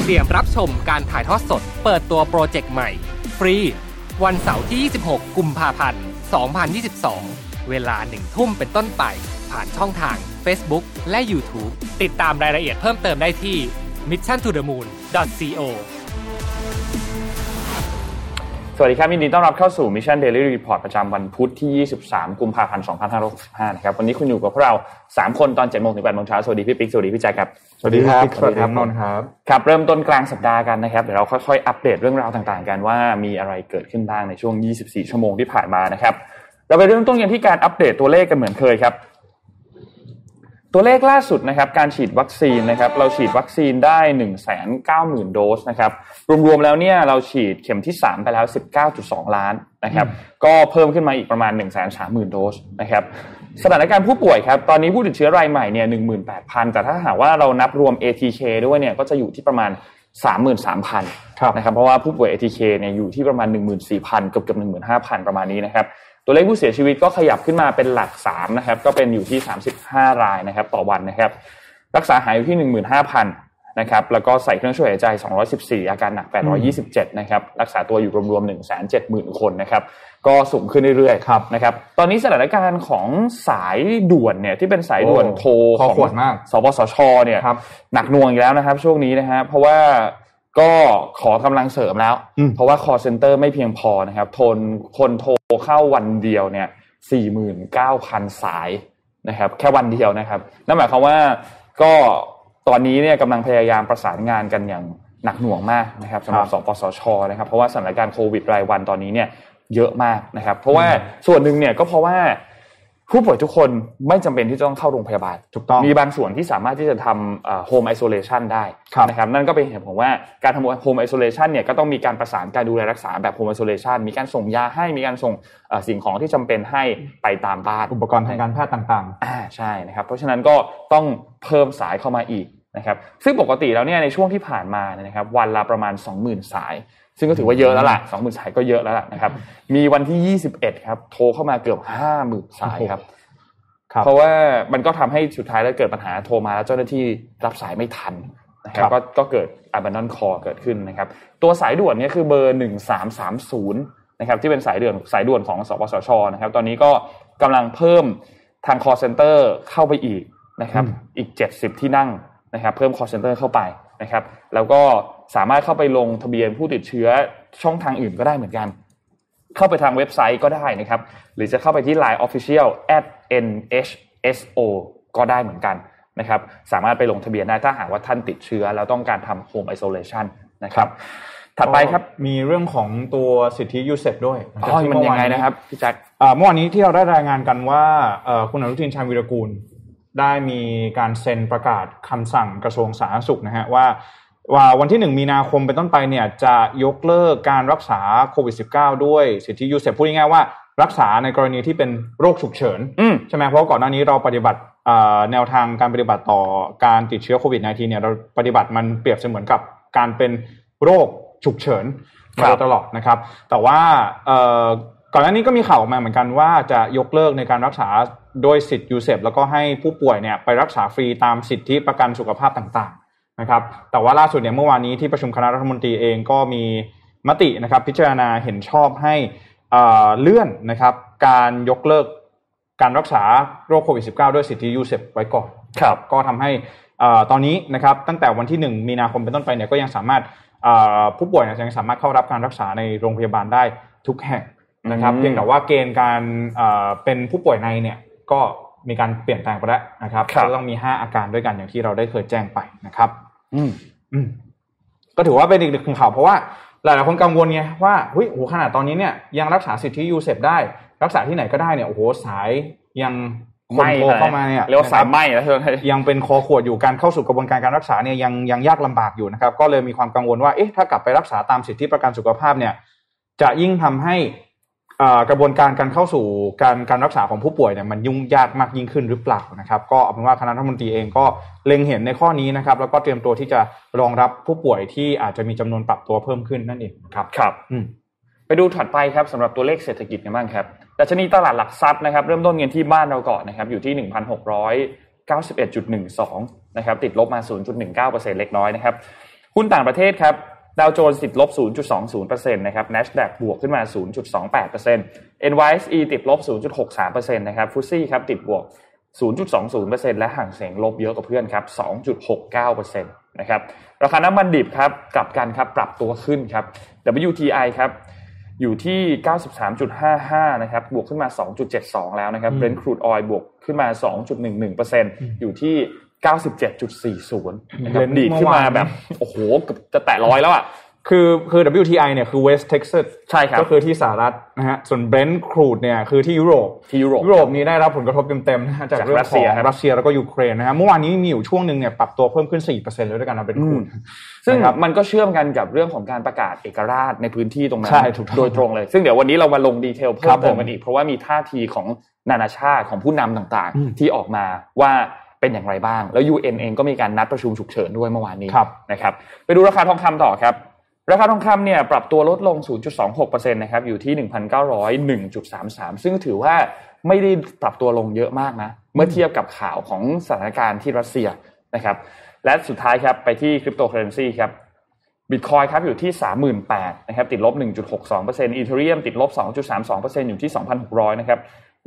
เตรียมรับชมการถ่ายทอดสด เปิดตัวโปรเจกต์ใหม่ ฟรี วันเสาร์ที่ 26 กุมภาพันธ์ 2022 เวลาหนึ่งทุ่มเป็นต้นไป ผ่านช่องทาง Facebook และ YouTube ติดตามรายละเอียดเพิ่มเติมได้ที่ missiontothemoon.co สวัสดีครับยินดีต้อนรับเข้าสู่ Mission Daily Report ประจำวันพุธที่ 23 กุมภาพันธ์ 2565 นะครับ วันนี้คุณอยู่กับพวกเรา 3 คนตอน7โมงถึง8โมงเช้า สวัสดีพี่ปิ๊ก สวัสดีพี่แจ๊คครับ สวัสดีครับ สวัสดีครับนนท์ครับ ครับ เริ่มต้นกลางสัปดาห์กันนะครับ เดี๋ยวเราค่อยๆ อัปเดตเรื่องราวต่างๆ กันว่ามีอะไรเกิดขึ้นบ้างในช่วง 24 ชั่วโมงที่ผ่านมานะครับ เราไปเริ่มต้นกันที่การอัปเดตตัวเลขกันเหมือนเคยครับ ตัวเลขล่าสุดนะครับการฉีดวัคซีนนะครับเราฉีดวัคซีนได้ 1 9 0 0 0 0 โดสนะครับรวมๆแล้วเนี่ยเราฉีดเข็มที่ 3 ไปแล้ว 19.2 ล้านนะครับก็เพิ่มขึ้นมาอีกประมาณ 1 3 0 0 0 0 โดสนะครับสถานการณ์ผู้ป่วยครับตอนนี้ผู้ติดเชื้อรายใหม่เนี่ย18,000 แต่ถ้าหากว่าเรานับรวม ATK ด้วยเนี่ยก็จะอยู่ที่ประมาณ 33,000ครับนะครับเพราะว่าผู้ป่วย ATK เนี่ยอยู่ที่ประมาณ 14,000 เกือบเกือบ15,000 ประมาณนี้นะครับ ตัวเลขผู้เสียชีวิตก็ขยับขึ้นมาเป็นหลัก3นะครับก็เป็นอยู่ที่ 35 รายนะครับต่อวันนะครับ รักษาหายอยู่ที่ 15,000นะครับแล้วก็ใส่เครื่องช่วยหายใจ 214 อาการหนัก 827 นะครับ รักษาตัวอยู่รวมๆ 170,000 คนนะครับ ก็สูงขึ้นเรื่อยๆครับนะครับ ตอนนี้สถานการณ์ของสายด่วนเนี่ยที่เป็นสายด่วนโอ้โทรคอของขวดมากสปสชเนี่ยครับหนักหน่วงอีกแล้วนะครับ ช่วงนี้นะฮะเพราะว่า ก็ขอกำลังเสริมแล้วอืมเพราะว่า call center ไม่เพียงพอนะครับ ทนคนโทรเข้าวันเดียวเนี่ย49,000 สายนะครับ แค่วันเดียวนะครับ นั่นหมายความว่าก็ตอนนี้เนี่ยกำลังพยายามประสานงานกันอย่างหนักหน่วงมากนะครับสำหรับครับสปสชนะครับ เพราะว่าสถานการณ์โควิดรายวันตอนนี้เนี่ยเยอะมากนะครับ เพราะว่าส่วนหนึ่งเนี่ยก็เพราะว่า ผู้ป่วยทุกคนไม่จำเป็นที่จะต้องเข้าโรงพยาบาลถูกต้องมีบางส่วนที่สามารถที่จะทำ Home Isolation ได้ครับนะครับนั่นก็เป็นเหตุผลว่าการทำ Home Isolation เนี่ยก็ต้องมีการประสานการดูแลรักษาแบบ Home Isolation มีการส่งยาให้มีการส่งเอ่อสิ่งของที่จำเป็นให้ไปตามบ้านอุปกรณ์ทางการแพทย์ต่างอ่าใช่นะครับเพราะฉะนั้นก็ต้องเพิ่มสายเข้ามาอีกนะครับซึ่งปกติแล้วเนี่ยในช่วงที่ผ่านมาเนี่ยนะครับวันละประมาณ 20,000 สาย ซึ่งก็ถือว่าเยอะแล้วล่ะ20,000สายก็เยอะแล้วล่ะนะครับ มีวันที่21ครับ โทรเข้ามาเกือบ50,000สายครับๆครับเพราะว่ามันก็ทำให้สุดท้ายแล้วเกิดปัญหาโทรมาแล้วเจ้าหน้าที่รับสายไม่ทันนะครับครับก็ก็เกิด abandon call เกิดขึ้นนะครับ ตัวสายด่วนเนี่ยคือเบอร์1330นะครับ ที่เป็นสายด่วนสายด่วนของสปสชนะครับ ตอนนี้ก็กำลังเพิ่มทาง call center เข้าไปอีกนะครับ อีก70ที่นั่งนะครับ เพิ่ม call center เข้าไปนะครับ แล้วก็ สามารถเข้าไปลงทะเบียนผู้ติดเชื้อช่องทางอื่นก็ได้เหมือนกัน เข้าไปทางเว็บไซต์ก็ได้นะครับ หรือจะเข้าไปที่ Line Official at nhso ก็ได้เหมือนกันนะครับ สามารถไปลงทะเบียนได้ถ้าหากว่าท่านติดเชื้อ แล้วต้องการทำ Home Isolation นะครับ ถัดไปครับมีเรื่องของตัวสิทธิ UCEP ด้วยอ๋อมันยังไงนะครับพี่แจ็คอ่าเมื่อวานนี้ที่เราได้รายงานกันว่าเอ่อคุณอนุทินชาญวิรกูลได้มีการเซ็นประกาศคำสั่งกระทรวงสาธารณสุขนะฮะว่า ว่าวันที่หนึ่งมีนาคมเป็นต้นไปเนี่ยจะยกเลิกการรักษาโควิด -19 ด้วยสิทธิ UCEP พูดง่ายๆว่ารักษาในกรณีที่เป็นโรคฉุกเฉินอืมใช่ไหมเพราะก่อนหน้านี้เราปฏิบัติเอ่อแนวทางการปฏิบัติต่อการติดเชื้อโควิด -19 เนี่ยเราปฏิบัติมันเปรียบเสมือนกับการเป็นโรคฉุกเฉินครัมาบโดยตลอดนะครับ แต่ว่าเอ่อก่อนหน้านี้ก็มีข่าวออกมาเหมือนกันว่าจะยกเลิกในการรักษาโดยสิทธิ์ UCEP แล้วก็ให้ผู้ป่วยเนี่ยไปรักษาฟรีตามสิทธิประกันสุขภาพต่างๆ นะครับแต่ว่าล่าสุดเนี่ยเมื่อวานนี้ที่ประชุมคณะรัฐมนตรีเองก็มีมตินะครับพิจารณาเห็นชอบให้เอ่อเลื่อนนะครับการยกเลิกการรักษาโรคโควิด -19 ด้วยสิทธิยูเซฟไว้ก่อนครับก็ทำให้เอ่อตอนนี้นะครับตั้งแต่วันที่ 1 มีนาคมเป็นต้นไปเนี่ยก็ยังสามารถเอ่อผู้ป่วยเนี่ยยังสามารถเข้ารับการรักษาในโรงพยาบาลได้ทุกแห่งนะครับอืมเพียงแต่ว่าเกณฑ์การเอ่อเป็นผู้ป่วยในเนี่ยก็มีการเปลี่ยนแปลงไปแล้วนะครับครับก็ต้องมี 5 อาการด้วยกันอย่างที่เราได้เคยแจ้งไปนะครับ อืมอืมก็ถือว่าเป็นอีกหนึ่งข่าวเพราะว่าหลายๆคนกังวลไงว่าเฮ้ยโอ้โหขนาดตอนนี้เนี่ยยังรักษาสิทธิ UCEP ได้ รักษาที่ไหนก็ได้เนี่ยโอ้โหสายยังไหม้คนโทรเข้ามาเนี่ยเรียกว่าสายไหม้แล้วยังเป็นคอขวดอยู่การเข้าสู่กระบวนการการรักษาเนี่ยยังยังยากลำบากอยู่นะครับ ก็เลยมีความกังวลว่าเอ๊ะถ้ากลับไปรักษาตามสิทธิประกันสุขภาพเนี่ย จะยิ่งทำให้อ่า กระบวนการการเข้าสู่การการรักษาของผู้ป่วยเนี่ยมันยุ่งยากมากยิ่งขึ้นหรือเปล่านะครับ ก็เอาเป็นว่าคณะรัฐมนตรีเองก็เล็งเห็นในข้อนี้นะครับ แล้วก็เตรียมตัวที่จะรองรับผู้ป่วยที่อาจจะมีจำนวนปรับตัวเพิ่มขึ้นนั่นเองนะครับครับอืมไปดูถัดไปครับสำหรับตัวเลขเศรษฐกิจกันบ้างครับดัชนีตลาดหลักทรัพย์นะครับ เริ่มต้นเงินที่บ้านเราก่อนนะครับ อยู่ที่1,691.12นะครับ ติดลบมา0.19%เล็กน้อยนะครับหุ้นต่างประเทศครับ ดาวโจนส์ติดลบ 0.20%นะครับ NASDAQ บวกขึ้นมา 0.28% NYSE ติดลบ 0.63%นะครับฟุตซี่ครับติดบวก 0.20%และห่างเสียงลบเยอะกว่าเพื่อนครับ 2.69%นะครับ ราคาน้ำมันดิบครับกลับกันครับปรับตัวขึ้นครับ WTI ครับอยู่ที่ 93.55 นะครับ บวกขึ้นมา 2.72 แล้วนะครับ Brent crude oil บวกขึ้นมา 2.11%อยู่ที่ 97.40นะครับ Brent ดีดขึ้นมาเมื่อวานแบบ โอ้โหเกือบจะแตะร้อยแล้วอะคือคือ WTI เนี่ยคือ West Texas ใช่ครับก็คือที่สหรัฐนะฮะส่วน Brent crude เนี่ยคือที่ยุโรปที่ยุโรปยุโรปนี้ได้รับผลกระทบเต็มๆนะฮะจากจากเรื่องของรัสเซียครับรัสเซียแล้วก็ยูเครนนะฮะเมื่อวานนี้มีอยู่ช่วงหนึ่งเนี่ยปรับตัวเพิ่มขึ้น 4%เลยด้วยกันนะเป็นอืคูณซึ่งนะครับมันก็เชื่อมกันกับเรื่องของการประกาศเอกราชในพื้นที่ตรงนั้นใช่ถูกต้องโดยตรงเลย ซึ่งเดี๋ยววันนี้เรามาลง detail เพิ่ครัมเติมผมกันอีกเพราะว่ามีท่าทีของนานาชาติของผู้นำต่างๆอืมที่ออกมาว่า เป็นอย่างไรบ้าง แล้ว UN เองก็มีการนัดประชุมฉุกเฉินด้วยเมื่อวานนี้ครับนะครับไปดูราคาทองคำต่อครับราคาทองคำเนี่ยปรับตัวลดลง 0.26%นะครับอยู่ที่ 1,901.33 ซึ่งถือว่าไม่ได้ปรับตัวลงเยอะมากนะ เมื่อเทียบกับข่าวของสถานการณ์ที่รัสเซียนะครับ และสุดท้ายครับไปที่คริปโตเคอเรนซีครับบิตคอยครับอยู่ที่ 38,000นะครับติดลบ 1.62%อีเทเรียมติดลบ 2.32%อยู่ที่ 2,600 นะครับ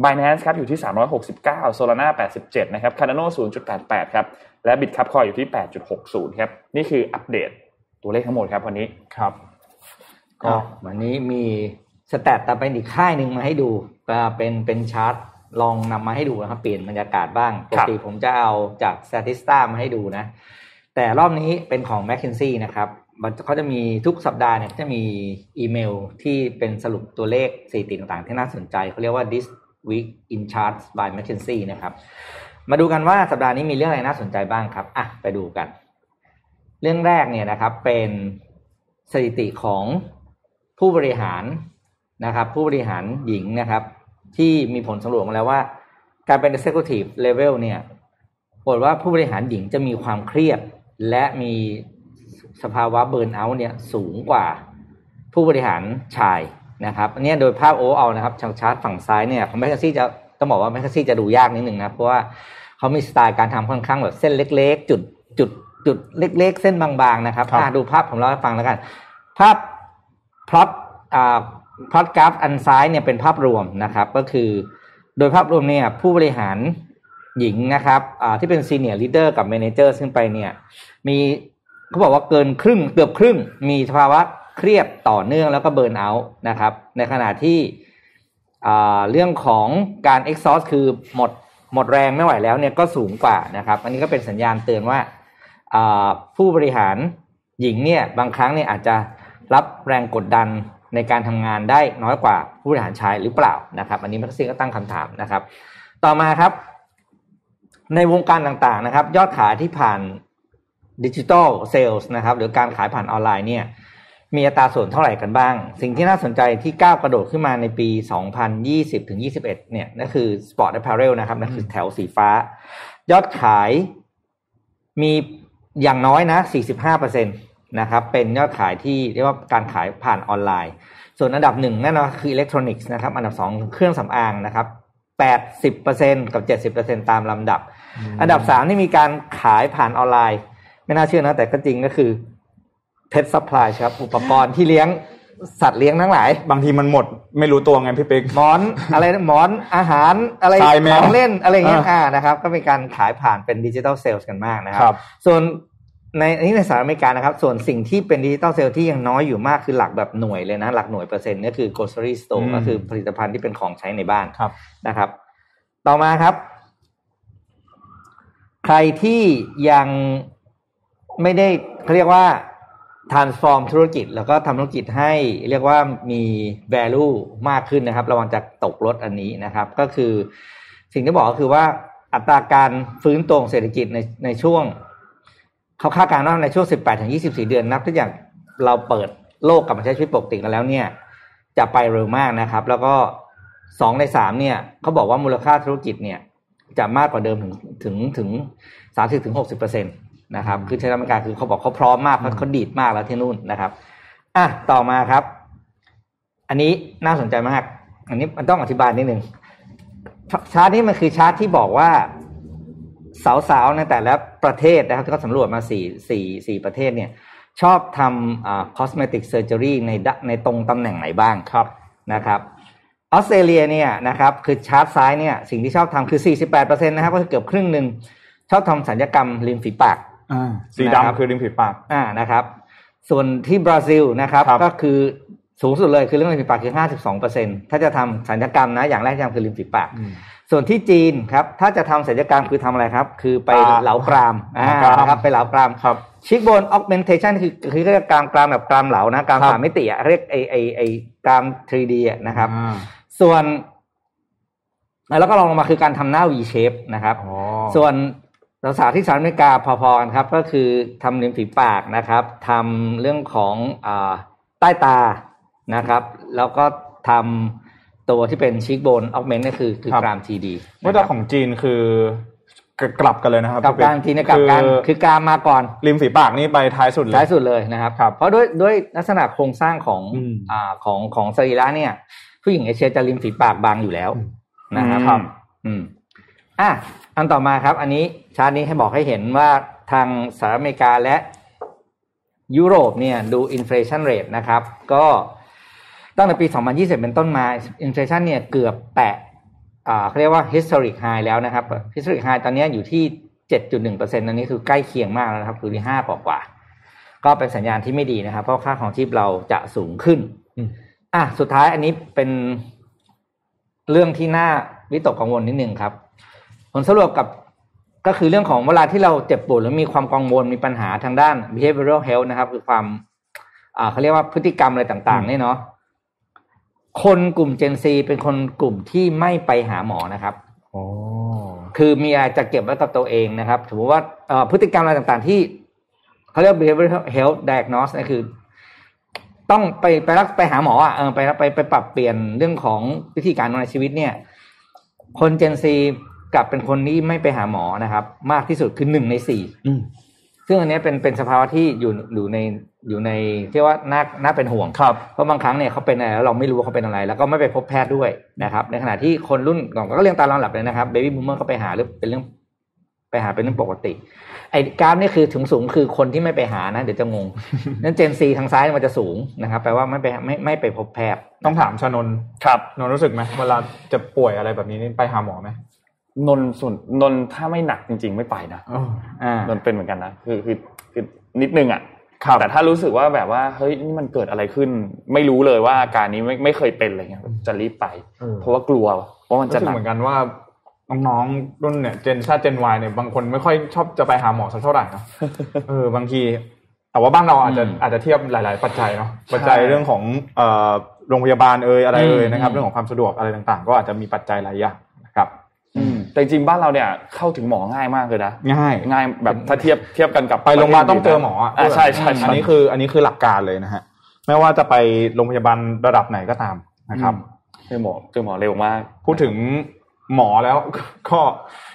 Binance ครับอยู่ที่ 369 Solana 87 นะครับ Cardano 0.88 ครับ และ Bitcup อยู่ที่ 8.60 ครับ นี่คืออัปเดตตัวเลขทั้งหมดครับวันนี้ ครับ ก็วันนี้มีสแตทแต่เป็นอีกค่ายหนึ่งมาให้ดูก็เป็นเป็นชาร์ตลองนำมาให้ดูนะครับ เปลี่ยนบรรยากาศบ้างปครักบติผมจะเอาจาก Statista มาให้ดูนะ แต่รอบนี้เป็นของ m c k เคนซี่นะครับมันเขาจะมีทุกสัปดาห์เนี่ยเขาจะมีอีเมลที่เป็นสรุปตัวเลขสถิติต่างๆ ที่น่าสนใจเขาเรียกว่า this week in charts by m c k เคนซี่นะครับ มาดูกันว่าสัปดาห์นี้มีเรื่องอะไรน่าสนใจบ้างครับอะไปดูกัน เรื่องแรกเนี่ยนะครับ เป็นสถิติของผู้บริหารนะครับ ผู้บริหารหญิงนะครับ ที่มีผลสำรวจมาแล้วว่า การเป็น executive level เนี่ยปรากฏว่าผู้บริหารหญิงจะมีความเครียด และมีสภาวะเบิร์นเอาท์เนี่ยสูงกว่าผู้บริหารชาย นะครับอันเนี้ยโดยภาพโอเอานะครับชางชาร์ตฝั่งซ้ายเนี่ยของ McKinsey จะต้องบอกว่า McKinsey จะดูยากนิดหนึ่งนะเพราะว่าเขามีสไตล์การทำค่อนข้างแบบเส้นเล็ก ๆ จุดจุดจุดเล็ก ๆ เส้นบางๆนะครับครับอะดูภาพผมเล่าให้ฟังแล้วกัน ภาพพล็อตอ่าพล็อตกราฟอันซ้ายเนี่ยเป็นภาพรวมนะครับ ก็คือโดยภาพรวมเนี่ยผู้บริหารหญิงนะครับอ่าที่เป็นซีเนียร์ลีดเดอร์กับ m ม n เจอร์ขึ้นไปเนี่ยมีเขาบอกว่าเกินครึ่งเกือบครึ่งมีสภาวะ เครียดต่อเนื่องแล้วก็เบิร์นเอาท์นะครับ ในขณะที่เรื่องของการ exhaust คือหมดหมดแรงไม่ไหวแล้วเนี่ยก็สูงกว่านะครับ อันนี้ก็เป็นสัญญาณเตือนว่าผู้บริหารหญิงเนี่ยบางครั้งเนี่ยอาจจะรับแรงกดดันในการทำงานได้น้อยกว่าผู้บริหารชายหรือเปล่านะครับ อันนี้แม็กซี่ก็ตั้งคำถามนะครับ ต่อมาครับ ในวงการต่างๆนะครับ ยอดขายที่ผ่านดิจิ t a ลเซลส์นะครับ หรือการขายผ่านออนไลน์เนี่ย มีอัตราส่วนเท่าไหร่กันบ้าง สิ่งที่น่าสนใจที่ก้าวกระโดดขึ้นมาในปี 2020 ถึง 21 เนี่ยนั่นคือ Sport Apparel นะครับนั่นคือแถวสีฟ้า ยอดขายมีอย่างน้อยนะ 45%นะครับ เป็นยอดขายที่เรียกว่าการขายผ่านออนไลน์ ส่วนอันดับหนึ่งแน่นอนคืออิเล็กทรอนิกส์นะครับ อันดับสองเครื่องสำอางนะครับ80%กับ70%ตามลำดับ อันดับสามที่มีการขายผ่านออนไลน์ ไม่น่าเชื่อนะ แต่ก็จริงก็คือ pet supply ครับ อุปกรณ์ที่เลี้ยงสัตว์เลี้ยงทั้งหลาย บางทีมันหมดไม่รู้ตัวไงพี่ปิ๊กหมอนอะไรนะหมอนอาหารอะไรทรายแมวของเล่นอะไรอย่างเงี้ยอ่าอ่านะครับ ก็มีการขายผ่านเป็นดิจิ t a ลเซลล์กันมากนะคครัรับบส่วนในอันนี้ในสหรัฐอเมริกานะครับ ส่วนสิ่งที่เป็นดิจิ t a ลเซลล์ที่ยังน้อยอยู่มากคือหลักแบบหน่วยเลยนะ หลักหน่วยเปอร์เซ็นต์ก็คือ grocery store อืมก็คือผลิตภัณฑ์ที่เป็นของใช้ในบ้านครับนะครับ ต่อมาครับ ใครที่ยังไม่ได้เขาเรียกว่า transform ธุรกิจ แล้วก็ทำธุรกิจให้เรียกว่ามี value มากขึ้นนะครับ ระวังจะตกรถอันนี้นะครับ ก็คือ สิ่งที่บอกก็คือว่าอัตราการฟื้นตัวเศรษฐกิจในในช่วง เขาคาดการณ์ว่าในช่วง 18ถึง24 เดือนนับทุกอย่เราเปิดโลกกลับมาใช้ชีวิตปกติกันแล้วเนี่ย จะไปเร็วมากนะครับ แล้วก็สองในสามเนี่ยเขาบอกว่ามูลค่าธุรกิจเนี่ย จะมากกว่าเดิมถึงถึงถึงสามสิบถึงหกสิบเปอร์เซ็นต นะครับ คือใช้อเมริกาคือเขาบอกเขาพร้อมมากเขาเขาดีดมากแล้วที่นู่นนะครับ อะต่อมาครับ อันนี้น่าสนใจมาก อันนี้มันต้องอธิบายนิดนึงชาร์ตนี้มันคือชาร์ตที่บอกว่าสาวๆในแต่ละประเทศนะครับที่เขาสำรวจมาสี่สี่สี่ประเทศเนี่ย ชอบทำอ่า cosmetic surgery ในดในตรงตำแหน่งไหนบ้างครับนะครับออสเตรเลียเนี่ยนะครับคือชาร์ตซ้ายเนี่ยสิ่งที่ชอบทำคือ 48%นะครับก็คือเกือบครึ่งหนึ่งชอบทำสัญญกรรมริมฝีปากอ่า สีนะครับดำคือริมฝีปากอ่านะครับ ส่วนที่บราซิลนะครับครับก็คือสูงสุดเลยคือเรื่องริมฝีปากคือ 52%ถ้าจะทำสัญญกรรมนะอย่างแรกที่ทำคือริมฝีปาก ส่วนที่จีนครับถ้าจะทำศัลยกรรมคือทำอะไรครับ คือไปตาเหลากรามอ่าเหลากรามนะครับไปเหลากรามครับชิคโบนออกเมนเทชันคือคือเรียกกรามกรามแบบกรามเหลานะกรามครับสามมิติอะเรียกไอไอไอกราม 3D อะนะครับอ่าส่วนแล้วก็ลองลงมาคือการทำหน้า V shape นะครับอ๋อส่วน สาวๆที่สหรัฐอเมริกาพอๆกันครับ ก็คือทำริมฝีปากนะครับทำเรื่องของอาใต้ตานะครับ แล้วก็ทำตัวที่เป็นชิคโบนออกเมนนี่คือคือกรามทีดีเมื่อแต่ของจีนคือกลับกันเลยนะครับกับการทีเนี่ยกับการคือคือกรามมาก่อน ริมฝีปากนี่ไปท้ายสุดเลยท้ายสุดเลยนะครับครับเพราะด้วยด้วยลักษณะโครงสร้างของอืมอ่าของของสรีระเนี่ย ผู้หญิงเอเชียจะริมฝีปากบางอยู่แล้วนะครับครับอืม อะอันต่อมาครับ อันนี้ชาร์ตนี้ให้บอกให้เห็นว่าทางสหรัฐอเมริกาและยุโรปเนี่ยดู inflation rate นะครับ ก็ตั้งแต่ปี 2020 เป็นต้นมา inflation เนี่ยเกือบแตะอ่าเขาเรียกว่า historic high แล้วนะครับ historic high ตอนนี้อยู่ที่ 7.1%อันนี้คือใกล้เคียงมากแล้วนะครับ คือที่5กว่ากว่าๆก็เป็นสัญญาณที่ไม่ดีนะครับ เพราะค่าของชีพเราจะสูงขึ้นอืมอะสุดท้ายอันนี้เป็นเรื่องที่น่าวิตกกังวลนิดนึงครับ ผลสรุปกับก็คือเรื่องของเวลาที่เราเจ็บปวดหรือมีความกังวลมีปัญหาทางด้าน behavioral health นะครับ คือความอ่าเขาเรียกว่าพฤติกรรมอะไรต่างๆเนี่ยเนาะคนกลุ่ม Gen Z เป็นคนกลุ่มที่ไม่ไปหาหมอนะครับอ๋อคือมีอะไรจะเก็บไว้กับตัวเองนะครับถือว่าเอ่อพฤติกรรมอะไรต่างๆ ที่เขาเรียก behavioral health diagnose นะคือ ต้องไปไปรักไปหาหมออะเออไปไปไปปรับเปลี่ยนเรื่องของวิธีการดำเนินชีวิตเนี่ย คน Gen Z กลับเป็นคนที่ไม่ไปหาหมอนะครับ มากที่สุดคือหนึ่งในสี่อืมซึ่งอันเนี้ยเป็นเป็นสภาวะที่อยู่อยู่ในอยู่ในที่ว่าน่าน่าเป็นห่วงครับเพราะบางครั้งเนี่ยเขาเป็นอะไรแล้วเราไม่รู้ว่าเขาเป็นอะไร แล้วก็ไม่ไปพบแพทย์ด้วยนะครับ ในขณะที่คนรุ่นก่อนก็เรื่องตาลอนหลับเลยนะครับเบบี้บูมเมอร์ก็ไปหาหรือเป็นเรื่องไปหาเป็นเรื่องปกติ ไอ้กราฟนี่คือถึงสูงคือคนที่ไม่ไปหานะเดี๋ยวจะงงนั้นเจนซีทางซ้ายมันจะสูงนะครับแปลว่าไม่ไปไม่ไม่ไปพบแพทย์ต้องถามชานนท์ครับนนท์รู้สึกไหมเวลาจะป่วยอะไรแบบนี้นี่ไปหาหมอไหม นนท์ส่วนนนท์ถ้าไม่หนักจริง ๆ ไม่ไปนะอ่านนท์เป็นเหมือนกันนะคือคือคือนิดนึงอะครับแต่ถ้ารู้สึกว่าแบบว่าเฮ้ยนี่มันเกิดอะไรขึ้น ไม่รู้เลยว่าอาการนี้ไม่ไม่เคยเป็นอะไรเงี้ยจะรีบไปเออเพราะว่ากลัวว่ามันรู้จะสึกหนักเหมือนกันว่าน้องๆรุ่นเนี่ยเจนชาติเจนวเนี่ยบางคนไม่ค่อยชอบจะไปหาหมอสักเท่าไหร่เนอะเออบางที แต่ว่าบ้านเราอาจจะอืมอาจจะเทียบหลาย ๆ ปัจจัยเนาะปัจจัยเรื่องของเอ่อโรงพยาบาลเอ่ยอะไรเอ่ยอืมนะครับอืมเรื่องของความสะดวกอะไรต่าง ๆ ก็อาจจะมีปัจจัยหลายอย่างนะครับอืม แต่จริงๆบ้านเราเนี่ยเข้าถึงหมอง่ายมากเลยนะง่าย ง่ายแบบถ้าเทียบเทียบกันกับไปโรงพยาบาลต้องเจอหมออะอ่าใช่ใช่ใช่อันนี้คือ อันนี้คือหลักการเลยนะฮะไม่ว่าจะไปโรงพยาบาลระดับไหนก็ตามนะครับเจอหมอเจอหมอเร็วมาก พูดถึงหมอแล้วก็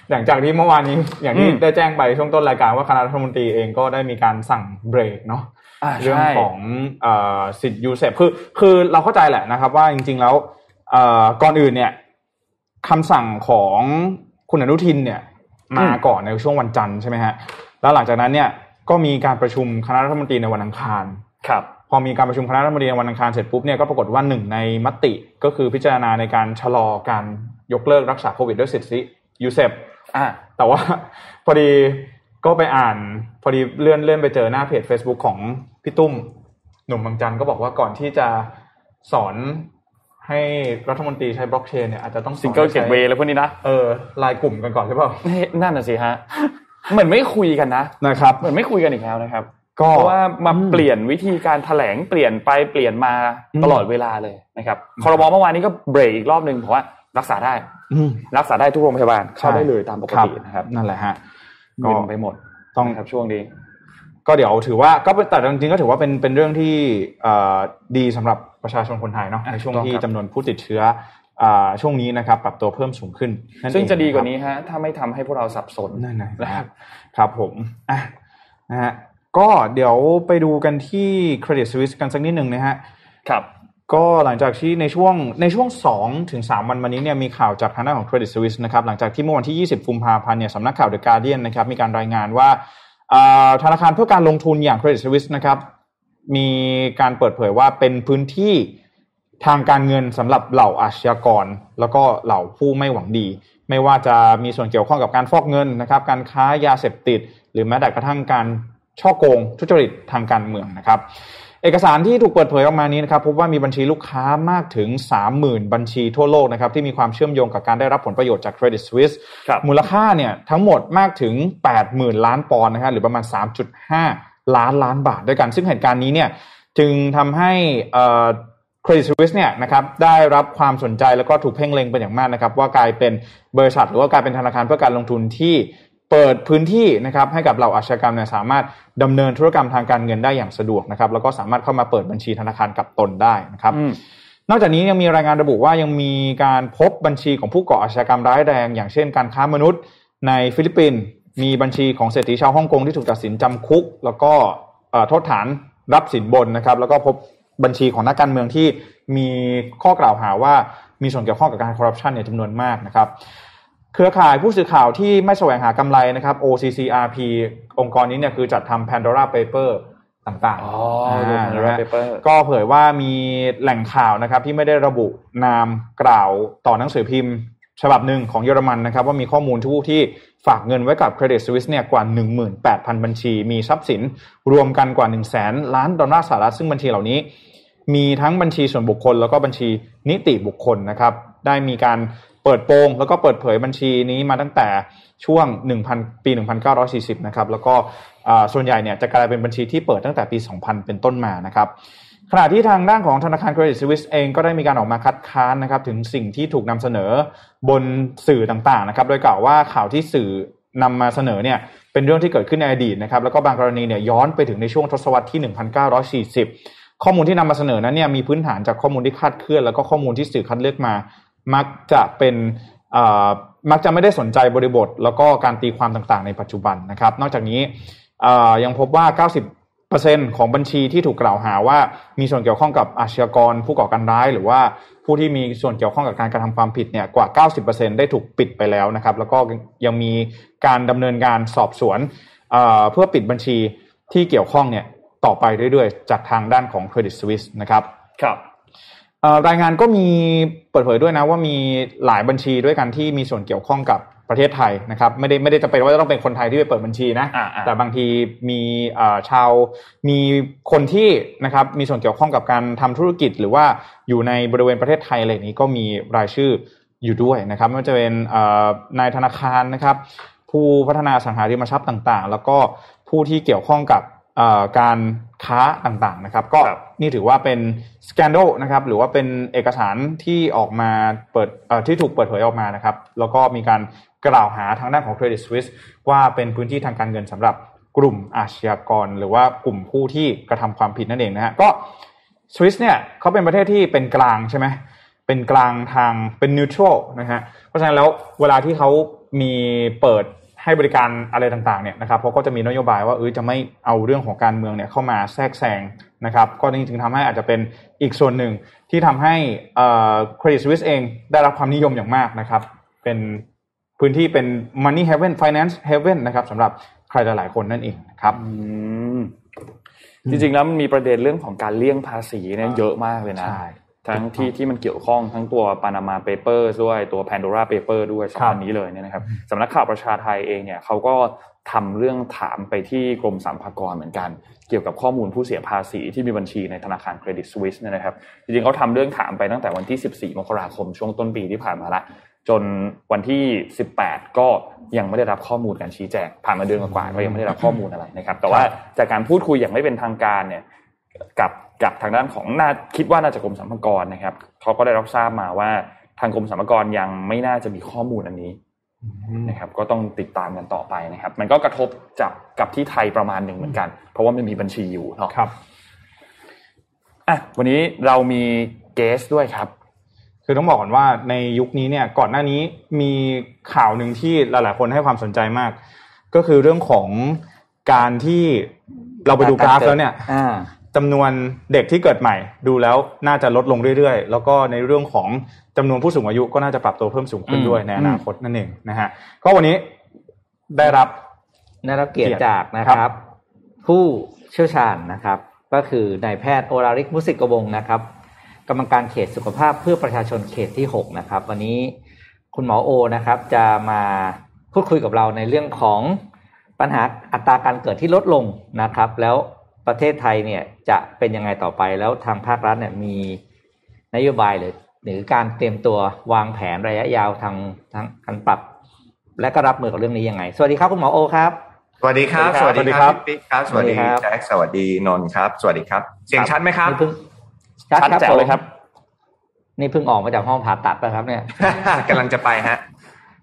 หลังจากที่เมื่อวานนี้ อย่างที่อืมได้แจ้งไปช่วงต้นรายการว่าคณะรัฐมนตรีเองก็ได้มีการสั่งเบรกเนาะอ่าเรื่องใช่ของเอ่อสิทธิ์ยูเซฟคือคือเราเข้าใจแหละนะครับ ว่าจริง ๆ แล้วเอ่อก่อนอื่นเนี่ยคำสั่งของ คุณอนุทินเนี่ยมาก่อนในช่วงวันจันทร์ใช่ไหมฮะแล้วหลังจากนั้นเนี่ยก็มีการประชุมคณะรัฐมนตรีในวันอังคารครับพอมีการประชุมคณะรัฐมนตรีในวันอังคารเสร็จปุ๊บเนี่ยก็ปรากฏว่าหนึ่งในมติก็คือพิจารณาในการชะลอการยกเลิกรักษาโควิดด้วยสิทธิยูเซฟอ่าแต่ว่าพอดีก็ไปอ่านพอดีเลื่อนเลื่อนไปเจอหน้าเพจ Facebook ของพี่ตุ้ม หนุ่มบางจันทร์ก็บอกว่าก่อนที่จะสอน ให้รัฐมนตรีใช้บล็อกเชนเนี่ยอาจจะต้องสอน single gateway ใช้แล้วพวกนี้นะเออไลน์กลุ่มกันก่อนใช่เปล่าเฮ้ยนั่นน่ะสิฮะเหมือนไม่คุยกันนะนะครับเหมือนไม่คุยกันอีกแล้วนะครับก็เพราะว่ามาอืมเปลี่ยนวิธีการแถลงเปลี่ยนไปเปลี่ยนมาอืมตลอดเวลาเลยนะครับคอรมอเมื่อวานนี้ก็เบรกอีกรอบหนึ่งเพราะว่ารักษาได้อืมรักษาได้ทุกโรงพยาบาลเข้าได้ใช่เลยตามปกตินะครับ นั่นแหละฮะเงินไปหมดต้องนะครับช่วงนี้ ก็เดี๋ยวถือว่าก็เป็นแต่จริงๆก็ถือว่าเป็นเป็นเรื่องที่เอ่อดีสำหรับ ประชาชนคนไทยเนาะอะในช่วงถูกต้องที่ครับจำนวนผู้ติดเชื้ออ่าช่วงนี้นะครับปรับตัวเพิ่มสูงขึ้นนั่นเอซึ่งจะดีกว่าครับนี้ฮะถ้าไม่ทำให้พวกเราสับสนนั่นนะนะครับครับผมอะนะฮะก็เดี๋ยวไปดูกันที่ Credit Suisse กันสักนิดหนึ่งนะฮะครับก็หลังจากที่ในช่วงในช่วง2ถึง3วันวันนี้เนี่ยมีข่าวจากทางด้านของ Credit Suisse นะครับหลังจากที่เมื่อวันที่ 20กุมภาพันธ์เนี่ยสำนักข่าว The Guardian นะครับมีการรายงานว่าอ่าธนาคารเพื่อการลงทุนอย่าง Credit Suisse นะครับ มีการเปิดเผยว่าเป็นพื้นที่ทางการเงินสำหรับเหล่าอาชญากร แล้วก็เหล่าผู้ไม่หวังดี ไม่ว่าจะมีส่วนเกี่ยวข้องกับการฟอกเงินนะครับ การค้ายาเสพติด หรือแม้แต่กระทั่งการช่อโกงทุจริตทางการเมืองนะครับ เอกสารที่ถูกเปิดเผยออกมานี้นะครับพบว่ามีบัญชีลูกค้ามากถึง 30,000 บัญชีทั่วโลกนะครับที่มีความเชื่อมโยงกับการได้รับผลประโยชน์จาก Credit Suisse ครับมูลค่าเนี่ยทั้งหมดมากถึง 80,000 ล้านปอนด์นะฮะหรือประมาณ 3.5 ล้านล้านบาทด้วยกัน ซึ่งเหตุการณ์นี้เนี่ยจึงทำให้เอ่อ Credit Suisse เนี่ยนะครับได้รับความสนใจแล้วก็ถูกเพ่งเล็งเป็นอย่างมากนะครับ ว่ากลายเป็นบริษัท หรือว่ากลายเป็นธนาคารเพื่อการลงทุนที่เปิดพื้นที่นะครับให้กับเหล่าอาชญากรรมเนี่ยสามารถดำเนินธุรกรรมทางการเงินได้อย่างสะดวกนะครับ แล้วก็สามารถเข้ามาเปิดบัญชีธนาคารกับตนได้นะครับอืมนอกจากนี้ยังมีรายงานระบุว่ายังมีการพบบัญชีของผู้ก่ออาชญากรรมร้ายแรง อย่างเช่นการค้ามนุษย์ในฟิลิปปินส์ มีบัญชีของเศรษฐีชาวฮ่องกงที่ถูกตัดสินจำคุก แล้วก็เอ่อโทษฐานรับสินบนนะครับ แล้วก็พบบัญชีของนักการเมืองที่มีข้อกล่าวหาว่ามีส่วนเกี่ยวข้องกับการคอร์รัปชันเนี่ยจำนวนมากนะครับ เครือข่ายผู้สื่อข่าวที่ไม่แสวงหากำไรนะครับ OCCRP องค์กรนี้เนี่ยคือจัดทำ Pandora Paper ต่างๆอ๋อดูา Pandora นะฮะ Paper ก็เผยว่ามีแหล่งข่าวนะครับที่ไม่ได้ระบุนามกล่าวต่อหนังสือพิมพ์ ฉบับหนึ่งของเยอรมันนะครับว่ามีข้อมูลที่ผู้ที่ฝากเงินไว้กับ Credit Suisse เนี่ยกว่า 18,000 บัญชี มีทรัพย์สินรวมกันกว่า 1 0 0 0 0แสนล้านดอลลาร์สหรัฐซึ่งบัญชีเหล่านี้ มีทั้งบัญชีส่วนบุคคล แล้วก็บัญชีนิติบุคคลนะครับได้มีการเปิดโปงแล้วก็เปิดเผยบัญชีนี้มาตั้งแต่ช่วง 1,000 ปี 1940 นะครับแล้วก็ส่วนใหญ่เนี่ยจะกลายเป็นบัญชีที่เปิดตั้งแต่ปี 2000 เป็นต้นมานะครับ ขณะที่ทางด้านของธนาคาร Credit Suisse เองก็ได้มีการออกมาคัดค้านนะครับถึงสิ่งที่ถูกนำเสนอบนสื่อต่างๆนะครับ โดยกล่าวว่าข่าวที่สื่อนำมาเสนอเนี่ยเป็นเรื่องที่เกิดขึ้นในอดีตนะครับแล้วก็บางกรณีเนี่ยย้อนไปถึงในช่วงทศวรรษที่ 1940 ข้อมูลที่นำมาเสนอนั้นเนี่ยมีพื้นฐานจากข้อมูลที่คาดเคลื่อน แล้วก็ข้อมูลที่สื่อคัดเลือกมา มักจะเป็นมักจะไม่ได้สนใจบริบท แล้วก็การตีความต่างๆ ในปัจจุบันนะครับ นอกจากนี้ยังพบว่า 90 ของบัญชีที่ถูกกล่าวหาว่ามีส่วนเกี่ยวข้องกับอาชญากรผู้ก่อการร้าย หรือว่าผู้ที่มีส่วนเกี่ยวข้องกับการกระทำความผิดเนี่ยกว่า 90%ได้ถูกปิดไปแล้วนะครับ แล้วก็ยังมีการดำเนินการสอบสวนเอ่อเพื่อปิดบัญชีที่เกี่ยวข้องเนี่ยต่อไปเรื่อยๆ จากทางด้านของ Credit Suisse นะครับครับเอ่อรายงานก็มีเปิดเผยด้วยนะว่ามีหลายบัญชีด้วยกันที่มีส่วนเกี่ยวข้องกับ ประเทศไทยนะครับไม่ได้ไม่ได้จะเป็นว่าจะต้องเป็นคนไทยที่ไปเปิดบัญชีนะอ่าอ่าแต่บางทีมีเอ่อชาวมีคนที่นะครับมีส่วนเกี่ยวข้องกับการทำธุรกิจ หรือว่าอยู่ในบริเวณประเทศไทยอะไรอย่างนี้ก็มีรายชื่ออยู่ด้วยนะครับไม่ว่าจะเป็นเอ่อนายธนาคารนะครับ ผู้พัฒนาอสังหาริมทรัพย์ต่างๆ แล้วก็ผู้ที่เกี่ยวข้องกับเอ่อการค้าต่างๆนะครับ ก็ครับนี่ถือว่าเป็นสแกน d a l นะครับหรือว่าเป็นเอกสารที่ออกมาเปิดเอ่อที่ถูกเปิดเผยออกมานะครับ แล้วก็มีการ กล่าวหาทางด้านของ Credit Suisse ว่าเป็นพื้นที่ทางการเงินสำหรับกลุ่มอาชญากร หรือว่ากลุ่มผู้ที่กระทำความผิดนั่นเองนะฮะก็สวิสเนี่ยเขาเป็นประเทศที่เป็นกลางใช่ไหมเป็นกลางทางเป็นนิวทรัลนะฮะเพราะฉะนั้นแล้วเวลาที่เขามีเปิดให้บริการอะไรต่างๆเนี่ยนะครับเขาก็จะมีนโยบายว่าเออจะไม่เอาเรื่องของการเมืองเนี่ยเข้ามาแทรกแซงนะครับก็นี่จึงทำให้อาจจะเป็นอีกส่วนหนึ่งที่ทำให้เอ่อ Credit Suisse เองได้รับความนิยมอย่างมากนะครับ เป็น พื้นที่เป็น money heaven finance heaven นะครับสำหรับใครหลายๆคนนั่นเองนะครับอืมจริงๆแล้วมันมีประเด็นเรื่องของการเลี่ยงภาษีเนี่ยเยอะมากเลยนะใช่ทั้งที่ที่มันเกี่ยวข้องทั้งตัว Panama Papers ด้วยตัว Pandora Paper ด้วยสองครับอันนี้เลยเนี่ยนะครับสำนักข่าวประชาไทยเองเนี่ยเขาก็ทำเรื่องถามไปที่กรมสรรพากรเหมือนกัน เกี่ยวกับข้อมูลผู้เสียภาษีที่มีบัญชีในธนาคารเครดิตสวิสเนี่ยนะครับจริงๆเขาทำเรื่องถามไปตั้งแต่วันที่ 14 มกราคมช่วงต้นปีที่ผ่านมาละ จนวันที่ 18 ก็ยังไม่ได้รับข้อมูลการชี้แจงผ่านมาเดือนกว่าๆก็ยังไม่ได้รับข้อมูลอะไรนะครับ แต่ว่าจากการพูดคุยอย่างไม่เป็นทางการเนี่ยกับกับทางด้านของน่าคิดว่าน่าจะกรมสรรพากรนะครับเขาก็ได้รับทราบมาว่าทางกรมสรรพากรยังไม่น่าจะมีข้อมูลอันนี้นะครับ ก็ต้องติดตามกันต่อไปนะครับ มันก็กระทบจากกับที่ไทยประมาณหนึ่งเหมือนกัน เพราะว่ามันมีบัญชีอยู่เนาะครับอะวันนี้เรามีเกสด้วยครับ คือต้องบอกก่อนว่าในยุคนี้เนี่ยก่อนหน้านี้มีข่าวหนึ่งที่หลาย ๆ คนให้ความสนใจมาก ก็คือเรื่องของการที่เราไปดูกราฟแล้วเนี่ยอ่าจำนวนเด็กที่เกิดใหม่ ดูแล้วน่าจะลดลงเรื่อย ๆ แล้วก็ในเรื่องของจำนวนผู้สูงอายุก็น่าจะปรับตัวเพิ่มสูงขึ้นอืมด้วยในอนาคตนั่นเองนะฮะก็วันนี้ได้รับได้รับเกียรเกียรติติจากนะคครัรับบผู้เชี่ยวชาญนะครับ ก็คือนายแพทย์โอราริกมุสิกกวงศ์นะครับ กรรมการเขตสุขภาพเพื่อประชาชนเขตที่หกนะครับ วันนี้คุณหมอโอนะครับ จะมาพูดคุยกับเราในเรื่องของปัญหาอัตราการเกิดที่ลดลงนะครับ แล้วประเทศไทยเนี่ยจะเป็นยังไงต่อไปแล้วทางภาครัฐเนี่ยมีนโยบายหรือ หรือการเตรียมตัววางแผนระยะยาวทางทางการปรับ และก็รับมือกับเรื่องนี้ยังไง สวัสดีครับคุณหมอโอครับสวัสดีครับสสวัวัสสดีดีคครัรับบพี่ครับ สวัสดีสวัสดีครับแจ็คสวัสดีนนท์ครับ สวัสดีครับ เสียงชัดไหมครับนี่เพิ่ง ชัดแจ๋วเลยครับ นี่เพิ่งออกมาจากห้องผ่าตัดไปครับ เนี่ยกำลังจะไปฮะ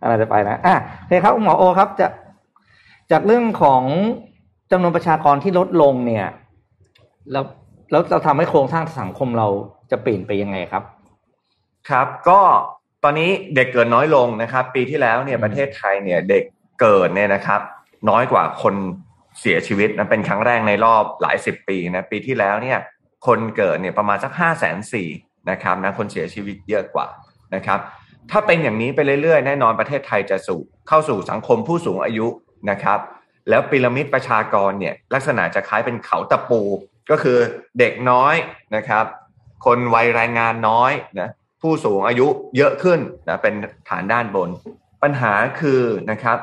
อะไรจะไปนะอะโอเคครับคุณหมอโอครับจะจากเรื่องของจำนวนประชากรที่ลดลงเนี่ย แล้วแล้วเราทำให้โครงสร้างสังคมเราจะเปลี่ยนไปยังไงครับ ครับ ก็ตอนนี้เด็กเกิดน้อยลงนะครับ ปีที่แล้วเนี่ยประเทศไทยเนี่ย เด็กเกิดเนี่ยนะครับ น้อยกว่าคนเสียชีวิตนะเป็นครั้งแรกในรอบหลายสิบปีนะปีที่แล้วเนี่ย คนเกิดเนี่ยประมาณสักห้าแสนสี่นะครับนะคนเสียชีวิตเยอะกว่านะครับถ้าเป็นอย่างนี้ไปเรื่อยๆ แน่นอนประเทศไทยจะสู่เข้าสู่สังคมผู้สูงอายุนะครับแล้วพีระมิดประชากรเนี่ยลักษณะจะคล้ายเป็นเขาตะปู ก็คือเด็กน้อยนะครับ คนวัยแรงงานน้อยนะผู้สูงอายุเยอะขึ้นนะเป็นฐานด้านบน ปัญหาคือนะครับ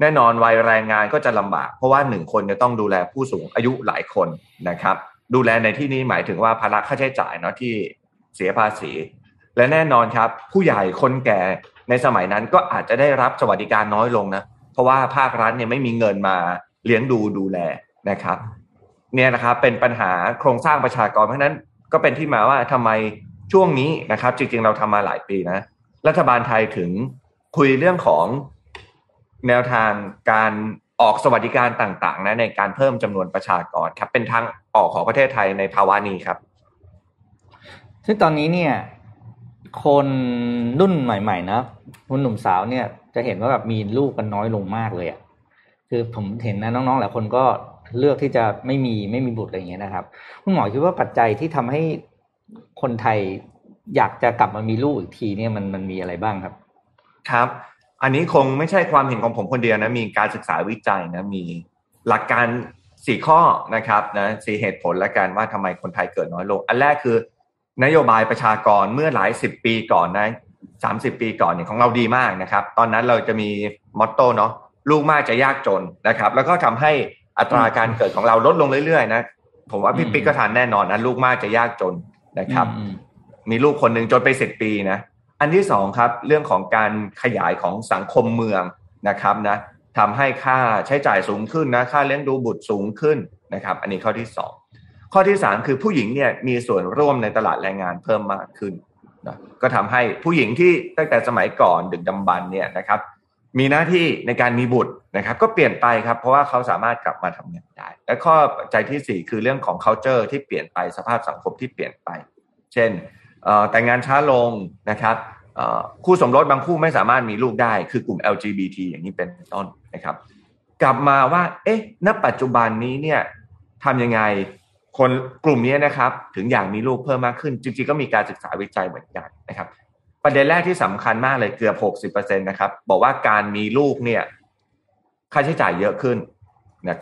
แน่นอนวัยแรงงานก็จะลำบาก เพราะว่าหนึ่งคนจะต้องดูแลผู้สูงอายุหลายคนนะครับ ดูแลในที่นี้หมายถึงว่าภาระค่าใช้จ่ายเนาะที่เสียภาษี และแน่นอนครับ ผู้ใหญ่คนแก่ในสมัยนั้นก็อาจจะได้รับสวัสดิการน้อยลงนะเพราะว่าภาครัฐเนี่ยไม่มีเงินมาเลี้ยงดูดูแลนะครับ เนี่ยนะครับเป็นปัญหาโครงสร้างประชากรเพราะฉะนั้นก็เป็นที่มาว่าทำไมช่วงนี้นะครับ จริงๆเราทำมาหลายปีนะ รัฐบาลไทยถึงคุยเรื่องของแนวทางการ ออกสวัสดิการต่างๆนะในการเพิ่มจำนวนประชากรครับ เป็นทางออกของประเทศไทยในภาวะนี้ครับ ซึ่งตอนนี้เนี่ย คนรุ่นใหม่ ๆ นะคุณหนุ่มสาวเนี่ย จะเห็นว่าแบบมีลูกกันน้อยลงมากเลยอะ่ะคือผมเห็นนะน้องๆหลายคนก็เลือกที่จะไม่มีไม่มีบุตรอะไรอย่างเงี้ยนะครับคุณหมอคิดว่าปัจจัยที่ทำให้คนไทยอยากจะกลับมามีลูกอีกทีเนี่ยมันมันมีอะไรบ้างครับ ครับ อันนี้คงไม่ใช่ความเห็นของผมคนเดียวนะมีการศึกษาวิจัยนะมีหลักการสี่ข้อนะครับนะสี่เหตุผลและกันว่าทำไมคนไทยเกิดน้อยลง อันแรกคือนโยบายประชากรเมื่อหลายสิบปีก่อนนะสามสิบปีก่อนเนี่ยของเราดีมากนะครับ ตอนนั้นเราจะมีมอตโต้เนาะลูกมากจะยากจนนะครับ แล้วก็ทำให้อัตราการเกิดของเราลดลงเรื่อยๆนะผมว่าพี่อืมปิ๊กก็ทานแน่นอนนะลูกมากจะยากจนนะครับอืมมีลูกคนหนึ่งจนไปสิบปีนะ อันที่สองครับเรื่องของการขยายของสังคมเมืองนะครับนะทำให้ค่าใช้จ่ายสูงขึ้นนะค่าเลี้ยงดูบุตรสูงขึ้นนะครับ อันนี้ข้อที่สองข้อที่สามคือผู้หญิงเนี่ยมีส่วนร่วมในตลาดแรงงานเพิ่มมากขึ้นนะก็ทำให้ผู้หญิงที่ตั้งแต่สมัยก่อนดึกดำบรรเนี่ยนะครับมีหน้าที่ในการมีบุตรนะครับ ก็เปลี่ยนไปครับ เพราะว่าเขาสามารถกลับมาทำงานได้ และข้อปัจที่สี่คือเรื่องของ culture ที่เปลี่ยนไปสภาพสังคมที่เปลี่ยนไป เช่น แต่งงานช้าลงนะครับคู่สมรสบางคู่ไม่สามารถมีลูกได้ คือกลุ่ม LGBT อย่างนี้เป็นต้นนะครับ กลับมาว่า เอ๊ะ ณ ปัจจุบันนี้เนี่ยทำยังไงคนกลุ่มนี้นะครับ ถึงอยากมีลูกเพิ่มมากขึ้น จริงๆก็มีการศึกษาวิจัยเหมือนกันนะครับ ประเด็นแรกที่สำคัญมากเลยเกือบ 60%นะครับ บอกว่าการมีลูกเนี่ย ค่าใช้จ่ายเยอะขึ้นนะ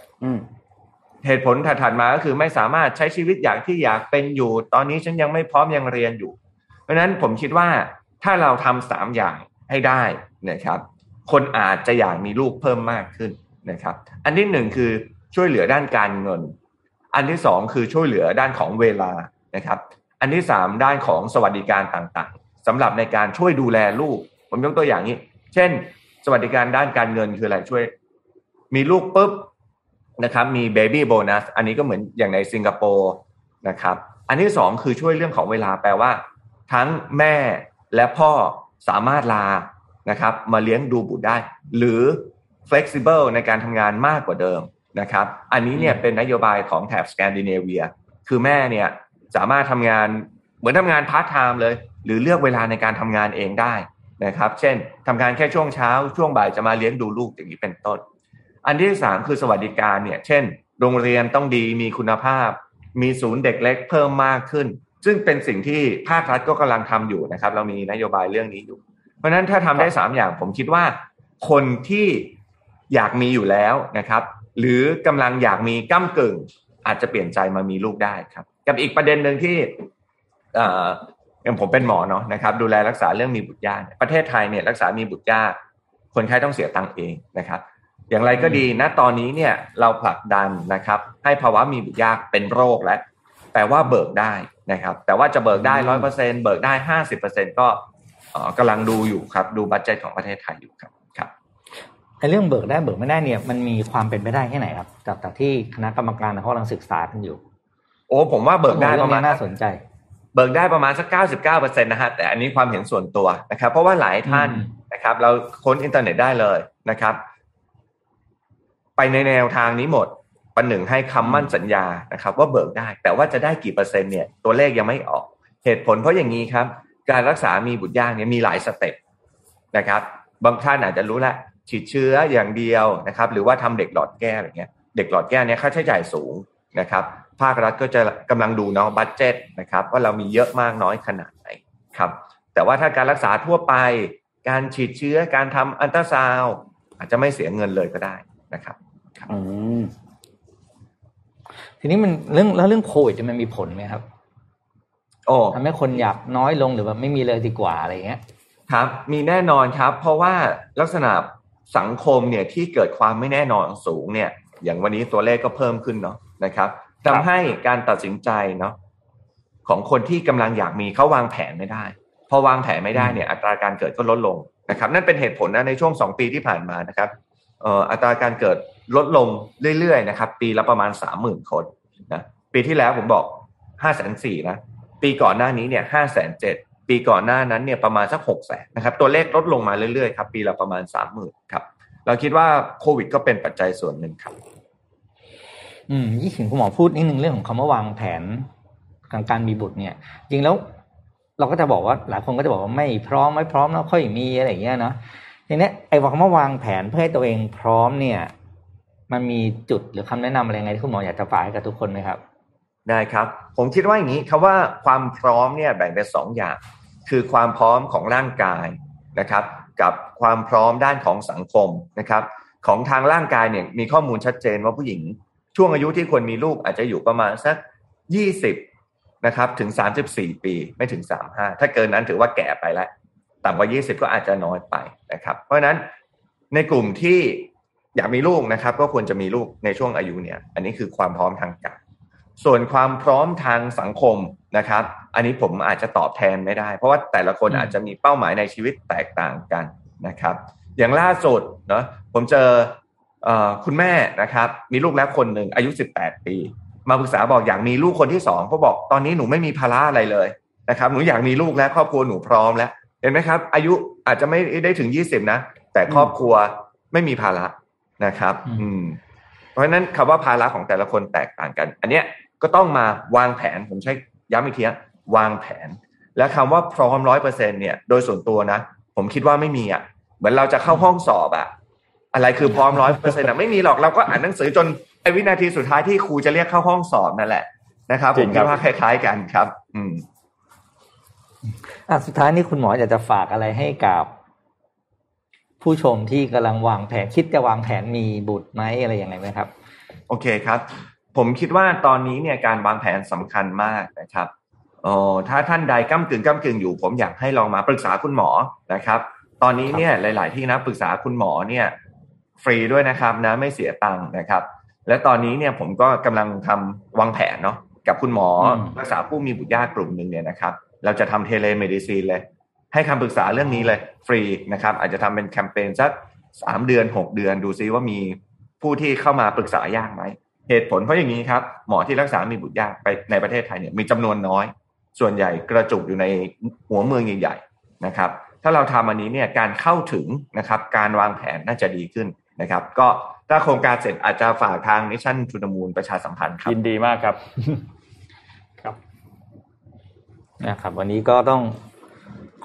เหตุผลถัดๆมาก็คือไม่สามารถใช้ชีวิตอย่างที่อยากเป็นอยู่ ตอนนี้ฉันยังไม่พร้อมยังเรียนอยู่ เพราะฉะนั้นผมคิดว่าถ้าเราทำสามอย่างให้ได้นะครับ คนอาจจะอยากมีลูกเพิ่มมากขึ้นนะครับ อันที่หนึ่งคือช่วยเหลือด้านการเงิน อันที่สองคือช่วยเหลือด้านของเวลานะครับ อันที่สามด้านของสวัสดิการต่างๆสำหรับในการช่วยดูแลลูก ผมยกตัวอย่างนี้ เช่น สวัสดิการด้านการเงินคืออะไรช่วย มีลูกปุ๊บ นะครับมี baby bonus อันนี้ก็เหมือนอย่างในสิงคโปร์นะครับ อันที่สองคือช่วยเรื่องของเวลาแปลว่า ทั้งแม่และพ่อสามารถลานะครับ มาเลี้ยงดูบุตรได้ หรือ flexible ในการทำงานมากกว่าเดิมนะครับ อันนี้เนี่ยเป็นนโยบายของแถบสแกนดิเนเวีย คือแม่เนี่ยสามารถทำงานเหมือนทำงานพาร์ทไทม์เลย หรือเลือกเวลาในการทำงานเองได้นะครับ เช่นทำงานแค่ช่วงเช้า ช่วงบ่ายจะมาเลี้ยงดูลูกอย่างนี้เป็นต้น อันที่สามคือสวัสดิการเนี่ยเช่น โรงเรียนต้องดีมีคุณภาพ มีศูนย์เด็กเล็กเพิ่มมากขึ้น ซึ่งเป็นสิ่งที่ภาครัฐก็กำลังทำอยู่นะครับ เรามีนโยบายเรื่องนี้อยู่ เพราะฉะนั้นถ้าทำได้สามอย่างผมคิดว่า คนที่อยากมีอยู่แล้วนะครับ หรือกำลังอยากมีก้ากึ่ง อาจจะเปลี่ยนใจมามีลูกได้ครับ กับอีกประเด็นหนึ่งที่เอ่ออย่างผมเป็นหมอเนาะนะครับ ดูแลรักษาเรื่องมีบุตรยากประเทศไทยเนี่ยรักษามีบุตรยากคนไข้ต้องเสียตังค์เองนะครับ อย่างไรก็ดีณตอนนี้เนี่ยเราผลักดันนะครับให้ภาวะมีบุตรยากเป็นโรคแล้วแปลว่าเบิกได้นะครับ แต่ว่าจะเบิกได้ร้อยเปอร์เซ็นเบิกได้ห้าสิบเปอร์เซ็นก็เอ่อกำลังดูอยู่ครับ ดูบัตเจตของประเทศไทยอยู่ครับครับไอ้เรื่องเบิกได้เบิกไม่ได้เนี่ยมันมีความเป็นไปได้แค่ไหนครับจากจากที่คณะกรรมการเขากำลังศึกษากันอยู่ โอ้ผมว่าเบิกได้ประมาณเองนี้น่าสนใจ เบิกได้ประมาณสักเก้าสิบเก้าเปอร์เซ็นต์นะฮะแต่อันนี้ความเห็นส่วนตัวนะครับ เพราะว่าหลายท่านอืมนะครับ เราค้นอินเทอร์เน็ตได้เลยนะครับ ไปในแนวทางนี้หมดประหนึ่งให้คำมั่นสัญญานะครับ ว่าเบิกได้ แต่ว่าจะได้กี่เปอร์เซ็นต์เนี่ยตัวเลขยังไม่ออก เหตุผลเพราะอย่างนี้ครับ การรักษามีบุตรยากเนี่ยมีหลาย step นะครับ บางท่านอาจจะรู้ละฉีดเชื้ออย่างเดียวนะครับ หรือว่าทำเด็กหลอดแก้วอะไรเงี้ยเด็กหลอดแก้วเนี่ยค่าใช้จ่ายสูงนะครับ ภาครัฐก็จะกำลังดูเนาะบัตเจ็ตนะครับว่าเรามีเยอะมากน้อยขนาดไหนครับแต่ว่าถ้าการรักษาทั่วไป การฉีดเชื้อการทำอันตราซาวอาจจะไม่เสียเงินเลยก็ได้นะครับ อืมทีนี้มันเรื่องแล้วเรื่องโควิดเนี่ยมันมีผลไหมครับโอ้ทำให้คนอยากน้อยลงหรือว่าไม่มีเลยดีกว่าอะไรเงี้ย ครับ มีแน่นอนครับ เพราะว่าลักษณะสังคมเนี่ยที่เกิดความไม่แน่นอนสูงเนี่ย อย่างวันนี้ตัวเลขก็เพิ่มขึ้นเนาะนะครับทำให้การตัดสินใจเนาะของคนที่กำลังอยากมีเขาวางแผนไม่ได้ พอวางแผนไม่ได้เนี่ย อัตราการเกิดก็ลดลงนะครับ นั่นเป็นเหตุผลนะในช่วงสองปีที่ผ่านมานะครับเอ่ออัตราการเกิด ลดลงเรื่อยๆนะครับ ปีละประมาณสามหมื่นคนนะปีที่แล้วผมบอกห้าแสนสี่นะปีก่อนหน้านี้เนี่ยห้าแสนเจ็ดปีก่อนหน้านั้นเนี่ยประมาณสักหกแสนนะครับ ตัวเลขลดลงมาเรื่อยๆครับปีละประมาณสามหมื่นครับ เราคิดว่าโควิด ก็เป็นปัจจัยส่วนหนึ่งครับ อืมยี่ถึงคุณหมอพูดนิดนึงเรื่องของคำว่าวางแผนการการมีบุตรเนี่ย จริงแล้วเราก็จะบอกว่าหลายคนก็จะบอกว่าไม่พร้อมไม่พร้อมแล้วค่อยมีอะไรอย่างเงี้ยเนาะทีนี้ไอ้คำว่าวางแผนเพื่อให้ตัวเองพร้อมเนี่ย มันมีจุดหรือคำแนะนำอะไรไงที่คุณหมออยากจะฝากให้กับทุกคนไหมครับได้ครับ ผมคิดว่าอย่างนี้คำว่าความพร้อมเนี่ยแบ่งเป็นสองอย่าง คือความพร้อมของร่างกายนะครับ กับความพร้อมด้านของสังคมนะครับ ของทางร่างกายเนี่ยมีข้อมูลชัดเจนว่าผู้หญิง ช่วงอายุที่ควรมีลูกอาจจะอยู่ประมาณสักยี่สิบนะครับถึงสามสิบสี่ปีไม่ถึงสามห้าถ้าเกินนั้นถือว่าแก่ไปแล้วต่ำกว่ายี่สิบก็อาจจะน้อยไปนะครับ เพราะฉะนั้นในกลุ่มที่ อยากมีลูกนะครับ ก็ควรจะมีลูกในช่วงอายุเนี่ย อันนี้คือความพร้อมทางกายส่วนความพร้อมทางสังคมนะครับ อันนี้ผมอาจจะตอบแทนไม่ได้ เพราะว่าแต่ละคนอืมอาจจะมีเป้าหมายในชีวิตแตกต่างกันนะครับ อย่างล่าสุดเนาะผมเจอเอ่อคุณแม่นะครับ มีลูกแล้วคนหนึ่งอายุ 18 ปี มาปรึกษาบอกอยากมีลูกคนที่สองเขาบอกตอนนี้หนูไม่มีภาระอะไรเลยนะครับ หนูอยากมีลูกแล้วครอบครัวหนูพร้อมแล้ว เห็นไหมครับ อายุอาจจะไม่ได้ถึง 20 นะ แต่ครอบครัวไม่มีภาระ นะครับอืมอืม เพราะฉะนั้นคำว่าภาระของแต่ละคนแตกต่างกัน อันเนี้ยก็ต้องมาวางแผนผมใช้ย้ำอีกทีนะวางแผน และคำว่าพร้อมร้อยเปอร์เซ็นเนี่ย โดยส่วนตัวนะ ผมคิดว่าไม่มีอะ เหมือนเราจะเข้าห้องสอบอะ อะไรคือพร้อมร้อยเปอร์เซ็นต์อะไม่มีหรอกเราก็อ่านหนังสือจนไอ้วินาทีสุดท้ายที่ครูจะเรียกเข้าห้องสอบนั่นแหละนะครับจผริมงคคิรัดบว่าคล้าย ๆ กันครับ อืมอะสุดท้ายนี่คุณหมออยากจะฝากอะไรให้กับ ผู้ชมที่กำลังวางแผนคิดจะวางแผนมีบุตรไหมอะไรยังไงไหมครับ โอเคครับ ผมคิดว่าตอนนี้เนี่ยการวางแผนสำคัญมากนะครับเออถ้าท่านใดก้ากึ่งก้ากึ่งอยู่ ผมอยากให้ลองมาปรึกษาคุณหมอนะครับ ตอนนี้เนี่ยหลาย ๆ ที่นะปรึกษาคุณหมอเนี่ย ฟรีด้วยนะครับนะไม่เสียตังค์นะครับ และตอนนี้เนี่ยผมก็กำลังทำวางแผนเนาะกับคุณหมออืมรักษาผู้มีบุตรยากกลุ่มหนึ่งเนี่ยนะครับ เราจะทำ telemedicine เลย ให้คำปรึกษาเรื่องนี้เลยฟรีนะครับ อาจจะทำเป็นแคมเปญสักสามเดือนหกเดือนดูซิว่ามีผู้ที่เข้ามาปรึกษายากไหมเหตุผลเพราะอย่างนี้ครับ หมอที่รักษามีบุตรยากไปในประเทศไทยเนี่ยมีจำนวนน้อย ส่วนใหญ่กระจุกอยู่ในหัวเมืองใหญ่ๆนะครับ ถ้าเราทำอันนี้เนี่ยการเข้าถึงนะครับการวางแผนน่าจะดีขึ้นนะครับ ก็ถ้าโครงการเสร็จอาจจะฝากทางมิชชั่นทูนมูลประชาสัมพันธ์ครับยินดีมากครับ ครับนะครับ วันนี้ก็ต้อง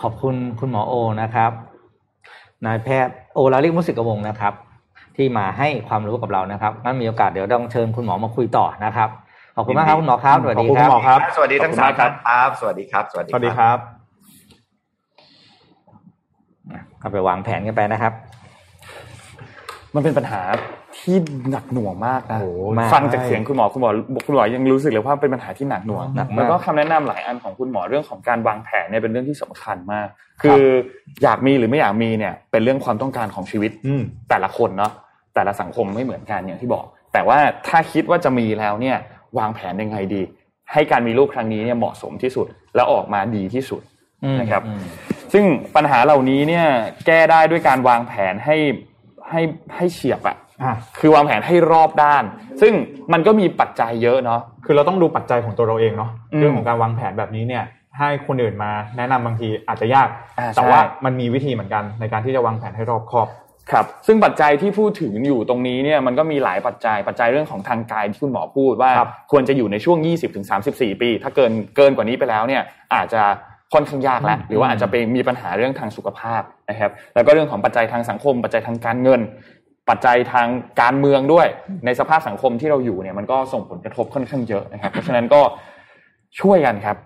ขอบคุณคุณหมอโอนะครับ นายแพทย์โอลาลิกมุสิกวงศ์นะครับ ที่มาให้ความรู้กับเรานะครับงั้นมีโอกาสเดี๋ยวต้องเชิญคุณหมอมาคุยต่อนะครับ ขอบคุณมากครับคุณหมอครับสวัสขอบดีคุณคคุรัณบหมอครับ สวัสดีทั้งขอบคุณสามมากครับท่านครับ สวัสดีครับ สวัสดีสวัสดีครับก็ไปวางแผนกันไปนะครับ มันเป็นปัญหา ที่หนักหน่วงมากนะโอ้โหมากฟังจากเสียงคุณหมอคุณหมอคุณหมอยังรู้สึกเลยว่าเป็นปัญหาที่หนักหน่วงหนักมากแล้วก็คำแนะนำหลายอันของคุณหมอเรื่องของการวางแผนเนี่ยเป็นเรื่องที่สำคัญมาก คืออยากมีหรือไม่อยากมีเนี่ยเป็นเรื่องความต้องการของชีวิตอืมแต่ละคนเนาะแต่ละสังคมไม่เหมือนกันอย่างที่บอก แต่ว่าถ้าคิดว่าจะมีแล้วเนี่ยวางแผนยังไงดี ให้การมีลูกครั้งนี้เนี่ยเหมาะสมที่สุด แล้วออกมาดีที่สุดอืมนะครับอืมซึ่งปัญหาเหล่านี้เนี่ยแก้ได้ด้วยการวางแผนให้ให้ให้เฉียบอะอะ คือวางแผนให้รอบด้าน ซึ่งมันก็มีปัจจัยเยอะเนาะคือเราต้องดูปัจจัยของตัวเราเองเนาะอืมเรื่องของการวางแผนแบบนี้เนี่ยให้คนอื่นมาแนะนำบางทีอาจจะยากอ่าแต่ว่าใช่มันมีวิธีเหมือนกันในการที่จะวางแผนให้รอบคอบครับซึ่งปัจจัยที่พูดถึงอยู่ตรงนี้เนี่ยมันก็มีหลายปัจจัยปัจจัยเรื่องของทางกายที่คุณหมอพูดว่าครับควรจะอยู่ในช่วง 20-34 ปี ถ้าเกินเกินกว่านี้ไปแล้วเนี่ยอาจจะค่อนข้างยากแล้วหรือว่าอาจจะไปมีปัญหาเรื่องทางสุขภาพนะครับแล้วก็เรื่องของปัจจัยทางสังคม ปัจจัยทางการเงิน ปัจจัยทางการเมืองด้วย ในสภาพสังคมที่เราอยู่เนี่ยมันก็ส่งผลกระทบค่อนข้างเยอะนะครับ เพราะฉะนั้นก็ช่วยกันครับ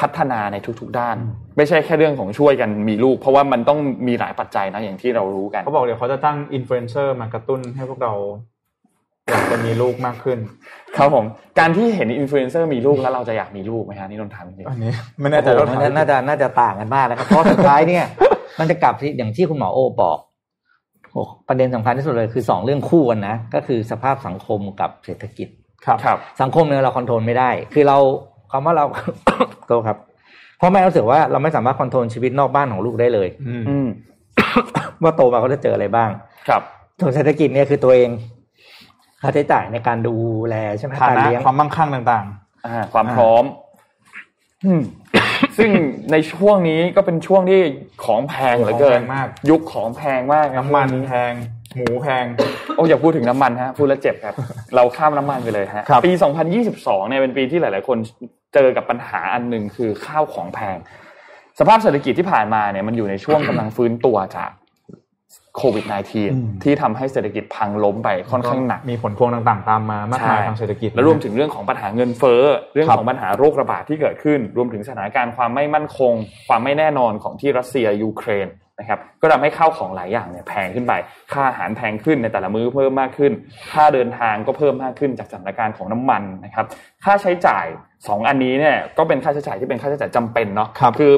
พัฒนาในทุก ๆ ด้าน ไม่ใช่แค่เรื่องของช่วยกันมีลูก เพราะว่ามันต้องมีหลายปัจจัยนะอย่างที่เรารู้กันเขาบอกเดี๋ยวเขาจะตั้งอินฟลูเอนเซอร์มากระตุ้นให้พวกเราอยากจะมีลูกมากขึ้น ครับผม การที่เห็นอินฟลูเอนเซอร์มีลูกแล้วเราจะอยากมีลูกไหมฮะนี่นนท์ถามจริงอันนี้ไม่แน่ใจโอ้ว่าโหน่าจะน่าจะน่าจะต่างกันมากนะครับเพราะสุดท้ายเนี่ย มันจะกลับที่อย่างที่คุณหมอโอบอกโอ้ ประเด็นสำคัญที่สุดเลยคือสองเรื่องคู่กันนะ ก็คือสภาพสังคมกับเศรษฐกิจครับครับสังคมเนี่ยเรา control ไม่ได้ คือเราคำว่าเราโทษครับพ่อแม่รู้สึกว่าเราไม่สามารถ control ชีวิตนอกบ้านของลูกได้เลย อืมอืมว่าโตมาเขาจะเจออะไรบ้าง ครับส่วนเศรษฐกิจเนี่ยคือตัวเองค่าใช้จ่ายในการดูแลใช่ไหมฐาการนะเลี้ยงความมั่งคั่งต่างอ่าความพร้อม อืม ซึ่งในช่วงนี้ก็เป็นช่วงที่ของแพงเหลือเกินของแพงมาก ยุคของแพงมากๆครับน้ำมันแพง หมูแพง โอ้อย่าพูดถึงน้ำมันฮะพูดแล้วเจ็บครับ เราข้ามน้ำมันไปเลยฮะครับปี 2022 เนี่ยเป็นปีที่หลาย ๆ คนเจอกับปัญหาอันหนึ่งคือข้าวของแพง สภาพเศรษฐกิจที่ผ่านมาเนี่ยมันอยู่ในช่วงกำลังฟื้นตัวจาก โควิด -19 ที่ทำให้เศรษฐกิจพังล้มไปค่อนข้างหนัก มีผลพวงต่างๆ ตามมามากมายใช่ทางเศรษฐกิจ และรวมถึงเรื่องของปัญหาเงินเฟ้อ เรื่องครับของปัญหาโรคระบาดที่เกิดขึ้น รวมถึงสถานการณ์ความไม่มั่นคง ความไม่แน่นอนของที่รัสเซียยูเครนนะครับก็ทำให้ข้าวของหลายอย่างเนี่ยแพงขึ้นไป ค่าอาหารแพงขึ้นในแต่ละมื้อเพิ่มมากขึ้น ค่าเดินทางก็เพิ่มมากขึ้นจากสถานการณ์ของน้ำมันนะครับ ค่าใช้จ่ายสองอันนี้เนี่ยก็เป็นค่าใช้จ่ายที่เป็นค่าใช้จ่ายจำเป็นเนาะครับคือ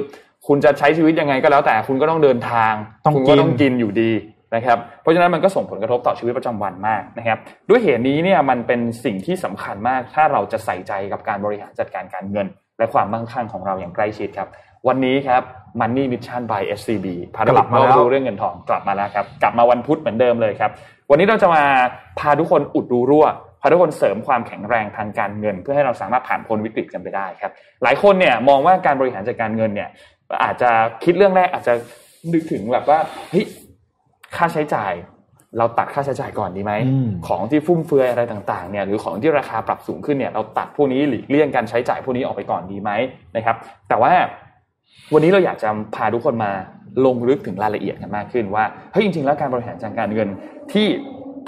คุณจะใช้ชีวิตยังไงก็แล้วแต่คุณก็ต้องเดินทางต้องคุณก็ต้องกินกินอยู่ดีนะครับ เพราะฉะนั้นมันก็ส่งผลกระทบต่อชีวิตประจำวันมากนะครับ ด้วยเหตุนี้เนี่ยมันเป็นสิ่งที่สำคัญมาก ถ้าเราจะใส่ใจกับการบริหารจัดการการเงิน และความมั่งคั่งของเราอย่างใกล้ชิดครับ วันนี้ครับ Money Mission by SCB พาทุกกลับคมานแล้วรู้เรื่องเงินทองกลับมาแล้วครับ กลับมาวันพุธเหมือนเดิมเลยครับ วันนี้เราจะมาพาทุกคนอุดรูรั่วพาทุกคนเสริมความแข็งแรงทางการเงิน เพื่อให้เราสามารถผ่านพ้นวิกฤตกันไปได้ครับ หลายคนเนี่ยมองว่าการบริหารจัดการเงินเนี่ย อาจจะคิดเรื่องแรกอาจจะนึกถึงแบบว่าเฮ้ยค่าใช้จ่าย เราตัดค่าใช้จ่ายก่อนดีไหมอืมของที่ฟุ่มเฟือยอะไรต่างๆเนี่ยหรือของที่ราคาปรับสูงขึ้นเนี่ย เราตัดพวกนี้หลีกเลี่ยงการใช้จ่ายพวกนี้ออกไปก่อนดีไหมนะครับ แต่ว่าวันนี้เราอยากจะพาทุกคนมาลงลึกถึงรายละเอียดกันมากขึ้นว่าเฮ้ยจริงๆ แล้วการบริหารจัดการเงินที่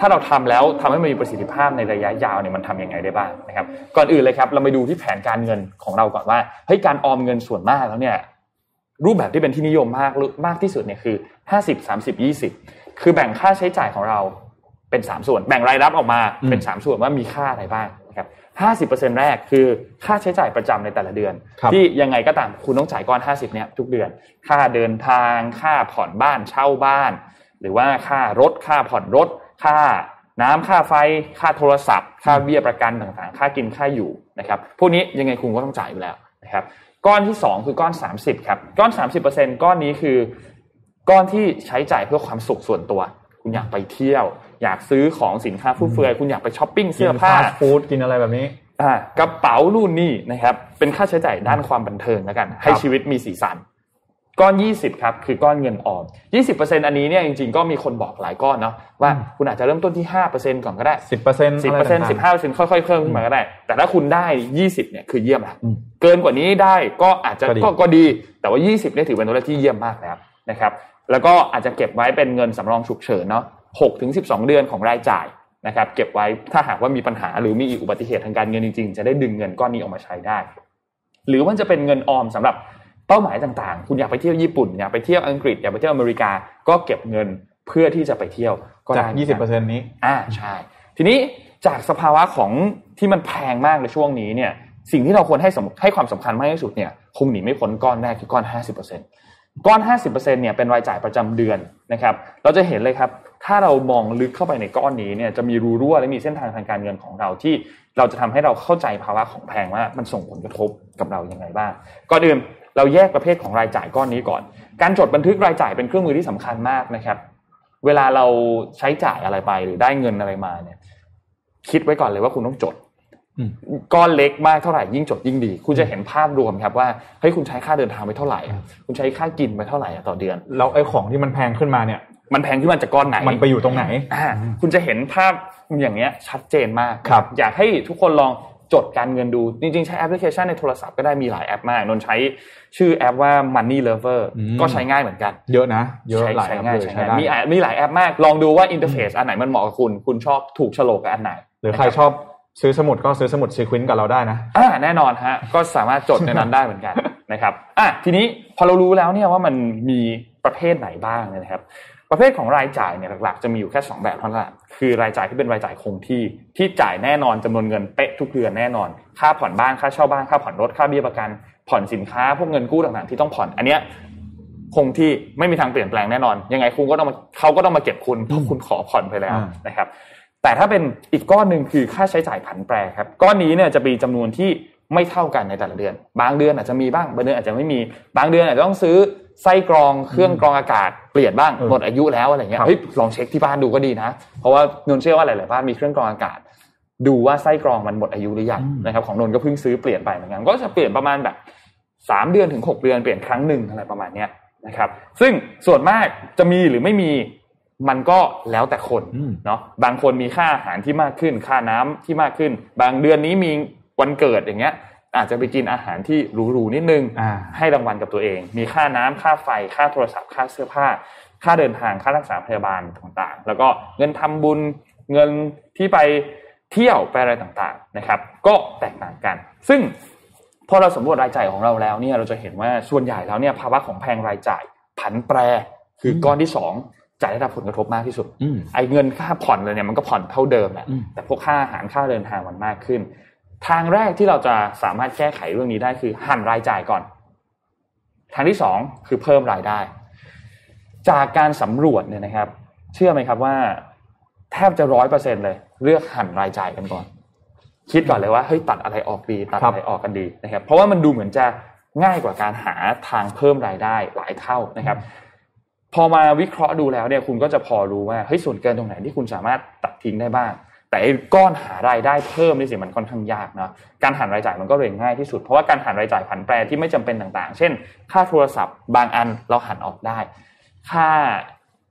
ถ้าเราทำแล้วทำให้มันมีประสิทธิภาพในระยะยาวเนี่ยมันทำยังไงได้บ้างนะครับ ก่อนอื่นเลยครับ เราไปดูที่แผนการเงินของเราก่อนว่าเฮ้ยการออมเงินส่วนมากแล้วเนี่ย รูปแบบที่เป็นที่นิยมมากมากที่สุดเนี่ยคือ50 30 20คือแบ่งค่าใช้จ่ายของเราเป็น3ส่วน แบ่งรายรับออกมาเป็น3ส่วนว่ามีค่าอะไรบ้างนะครับ50%แรกคือค่าใช้จ่ายประจำในแต่ละเดือนครับที่ยังไงก็ตามคุณต้องจ่ายก้อน50เนี่ยทุกเดือน ค่าเดินทาง ค่าผ่อนบ้านเช่าบ้าน หรือว่าค่ารถค่าผ่อนรถ ค่าน้ำค่าไฟ ค่าโทรศัพท์ ค่าเบี้ยประกันต่างๆ ค่ากินค่าอยู่นะครับ พวกนี้ยังไงคุณก็ต้องจ่ายอยู่แล้วนะครับ ก้อนที่ 2 คือก้อน 30ครับก้อน 30%ก้อนนี้คือ ก้อนที่ใช้จ่ายเพื่อความสุขส่วนตัว คุณอยากไปเที่ยว อยากซื้อของสินค้าฟุ่มเฟือยคุณอยากไปช้อปปิ้งเสื้อผ้า กินฟาสต์ฟู้ดกินอะไรแบบนี้อ่ากระเป๋ารุ่นนี่นะครับเป็นค่าใช้จ่ายด้านความบันเทิงแล้วกัน ให้ครับชีวิตมีสีสัน ก้อน 20ครับคือก้อนเงินออม 20%อันนี้เนี่ยจริงๆก็มีคนบอกหลายก้อนเนาะว่าคุณอาจจะเริ่มต้นที่ 5%ก่อนก็ได้สิบเปอร์เซ็นต์สิบเปอร์เซ็นต์สิบห้าเปอร์เซ็นต์ค่อยๆเพิ่มขึ้นมาก็ได้ แต่ถ้าคุณได้ยี่สิบเนี่ยคือเยี่ยมแล้วเกินกว่านี้ได้ก็อาจจะก็ก็ดี แต่ว่ายี่สิบเนี่ยถือเป็นตัวเลขที่เยี่ยมมากแล้วนะครับแล้วก็อาจจะเก็บไว้เป็นเงินสำรองฉุกเฉินเนาะหกถึงสิบสองเดือนของรายจ่ายนะครับเก็บไว้ถ้าหากว่ามีปัญหาหรือมีอุบัติเหตุทางการเงินจริงๆ จะได้ดึงเงินก้อนนี้ออกมาใช้ได้ หรือมันจะเป็นเงินออมสำหรับ เป้าหมายต่างๆ คุณอยากไปเที่ยวญี่ปุ่นอยากไปเที่ยวอังกฤษอยากไปเที่ยวอเมริกาก็เก็บเงินเพื่อที่จะไปเที่ยวก็จากได้ยี่สิบเปอร์เซ็นต์นี้ อ่าใช่ ทีนี้จากสภาวะของที่มันแพงมากในช่วงนี้เนี่ย สิ่งที่เราควรให้สำให้ความสำคัญมากที่สุดเนี่ยคงหนีไม่พ้นก้อนแรกคือก้อน 50%ก้อน 50%เนี่ยเป็นรายจ่ายประจำเดือนนะครับ เราจะเห็นเลยครับ ถ้าเรามองลึกเข้าไปในก้อนนี้เนี่ยจะมีรูรั่วและมีเส้นทางทางการเงินของเราที่เราจะทำให้เราเข้าใจภาวะของแพงว่ามันส่งผลกระทบกับเราอย่างไรบ้างก่อนอื่น เราแยกประเภทของรายจ่ายก้อนนี้ก่อน การจดบันทึกรายจ่ายเป็นเครื่องมือที่สำคัญมากนะครับ เวลาเราใช้จ่ายอะไรไปหรือได้เงินอะไรมาเนี่ย คิดไว้ก่อนเลยว่าคุณต้องจดอืมก้อนเล็กมากเท่าไหร่ยิ่งจดยิ่งดี คุณจะเห็นภาพรวมครับว่าเฮ้ยคุณใช้ค่าเดินทางไปเท่าไหร่อะคุณใช้ค่ากินไปเท่าไหร่อะต่อเดือนแล้วไอ้ของที่มันแพงขึ้นมาเนี่ย มันแพงขึ้นมาจากก้อนไหน มันไปอยู่ตรงไหนอ่าคุณจะเห็นภาพอย่างเนี้ยชัดเจนมากครับ อยากให้ทุกคนลอง จดการเงินดู จริงๆ ใช้แอปพลิเคชันในโทรศัพท์ก็ได้มีหลายแอปมาก นนท์ใช้ชื่อแอปว่า Money Lover ก็ใช้ง่ายเหมือนกัน เยอะนะ เยอะใช้หลายใช้แอปง่ายเลยใช้ใช้ง่ายได้มีอะมีหลายแอปมาก ลองดูว่า interface อันไหนมันเหมาะกับคุณ คุณชอบถูกโฉลกกับอันไหน หรือใครชอบซื้อสมุดก็ซื้อสมุดซีควินกับเราได้นะอ่าแน่นอนฮะ ก็สามารถจดในนั้นได้เหมือนกันนะครับอะทีนี้พอเรารู้แล้วเนี่ยว่ามันมีประเภทไหนบ้างเนี่ยนะครับ ประเภทของรายจ่ายเนี่ยหลักๆจะมีอยู่แค่ 2 แบบเท่านั้นแหละคือรายจ่ายที่เป็นรายจ่ายคงที่ที่จ่ายแน่นอนจำนวนเงินเป๊ะทุกเดือนแน่นอน ค่าผ่อนบ้านค่าเช่าบ้านค่าผ่อนรถค่าเบี้ยประกัน ผ่อนสินค้าพวกเงินกู้ต่างๆ ที่ต้องผ่อนอันเนี้ยคงที่ไม่มีทางเปลี่ยนแปลงแน่นอน ยังไงคุณก็ต้องมาเขาก็ต้องมาเก็บคุณเพราะคุณขอผ่อนไปแล้วอ่านะครับ แต่ถ้าเป็นอีกก้อนหนึ่งคือค่าใช้จ่ายผันแปรครับ ก้อนนี้เนี่ยจะมีจำนวนที่ไม่เท่ากันในแต่ละเดือน บางเดือนอาจจะมีบ้าง บางเดือนอาจจะไม่มี บางเดือนอาจจะต้องซื้อ ไส้กรองเครื่องกรองอากาศเปลี่ยนบ้างเออหมดอายุแล้วอะไรเงี้ยครับเฮ้ยลองเช็คที่บ้านดูก็ดีนะ เพราะว่านนท์เชื่อว่าหลาย ๆ บ้านมีเครื่องกรองอากาศ ดูว่าไส้กรองมันหมดอายุหรือยังนะครับของนนท์ก็เพิ่งซื้อเปลี่ยนไปเหมือนกันก็จะเปลี่ยนประมาณแบบสามเดือนถึงหกเดือนเปลี่ยนครั้งหนึ่งอะไรประมาณเนี้ยนะครับ ซึ่งส่วนมากจะมีหรือไม่มีมันก็แล้วแต่คนอืมเนาะบางคนมีค่าอาหารที่มากขึ้น ค่าน้ำที่มากขึ้น บางเดือนนี้มีวันเกิดอย่างเงี้ย อาจจะไปกินอาหารที่หรูๆนิดนึงอ่าให้รางวัลกับตัวเอง มีค่าน้ำค่าไฟ ค่าโทรศัพท์ ค่าเสื้อผ้า ค่าเดินทางค่ารักษาพยาบาลต่างๆ แล้วก็เงินทำบุญเงินที่ไปเที่ยวไปอะไรต่างๆนะครับ ก็แตกต่างกัน ซึ่งพอเราสำรวจรายจ่ายของเราแล้วเนี่ยเราจะเห็นว่าส่วนใหญ่แล้วเนี่ยภาวะของแพงรายจ่ายผันแปรคือก้อนที่สองจะได้รับผลกระทบมากที่สุดอืมไอ้เงินค่าผ่อนเลยเนี่ยมันก็ผ่อนเท่าเดิมแหละอืมแต่พวกค่าอาหารค่าเดินทางมันมากขึ้น ทางแรกที่เราจะสามารถแก้ไขเรื่องนี้ได้คือหั่นรายจ่ายก่อน ทางที่สองคือเพิ่มรายได้ จากการสำรวจเนี่ยนะครับ เชื่อไหมครับว่า แทบจะร้อยเปอร์เซ็นเลย เลือกหั่นรายจ่ายกันก่อน คิดก่อนเลยว่าเฮ้ยตัดอะไรออกดีตัดอะไรออกกันดีนะครับ เพราะว่ามันดูเหมือนจะง่ายกว่าการหาทางเพิ่มรายได้หลายเท่านะครับ พอมาวิเคราะห์ดูแล้วเนี่ยคุณก็จะพอรู้ว่าเฮ้ยส่วนเกินตรงไหนที่คุณสามารถตัดทิ้งได้บ้าง แต่ก้อนหารายได้เพิ่มนี่สิมันค่อนข้างยากนะการหันรายจ่ายมันก็เลยง่ายที่สุด เพราะว่าการหันรายจ่ายผันแปรที่ไม่จำเป็นต่างๆ เช่น ค่าโทรศัพท์บางอันเราหันออกได้ ค่า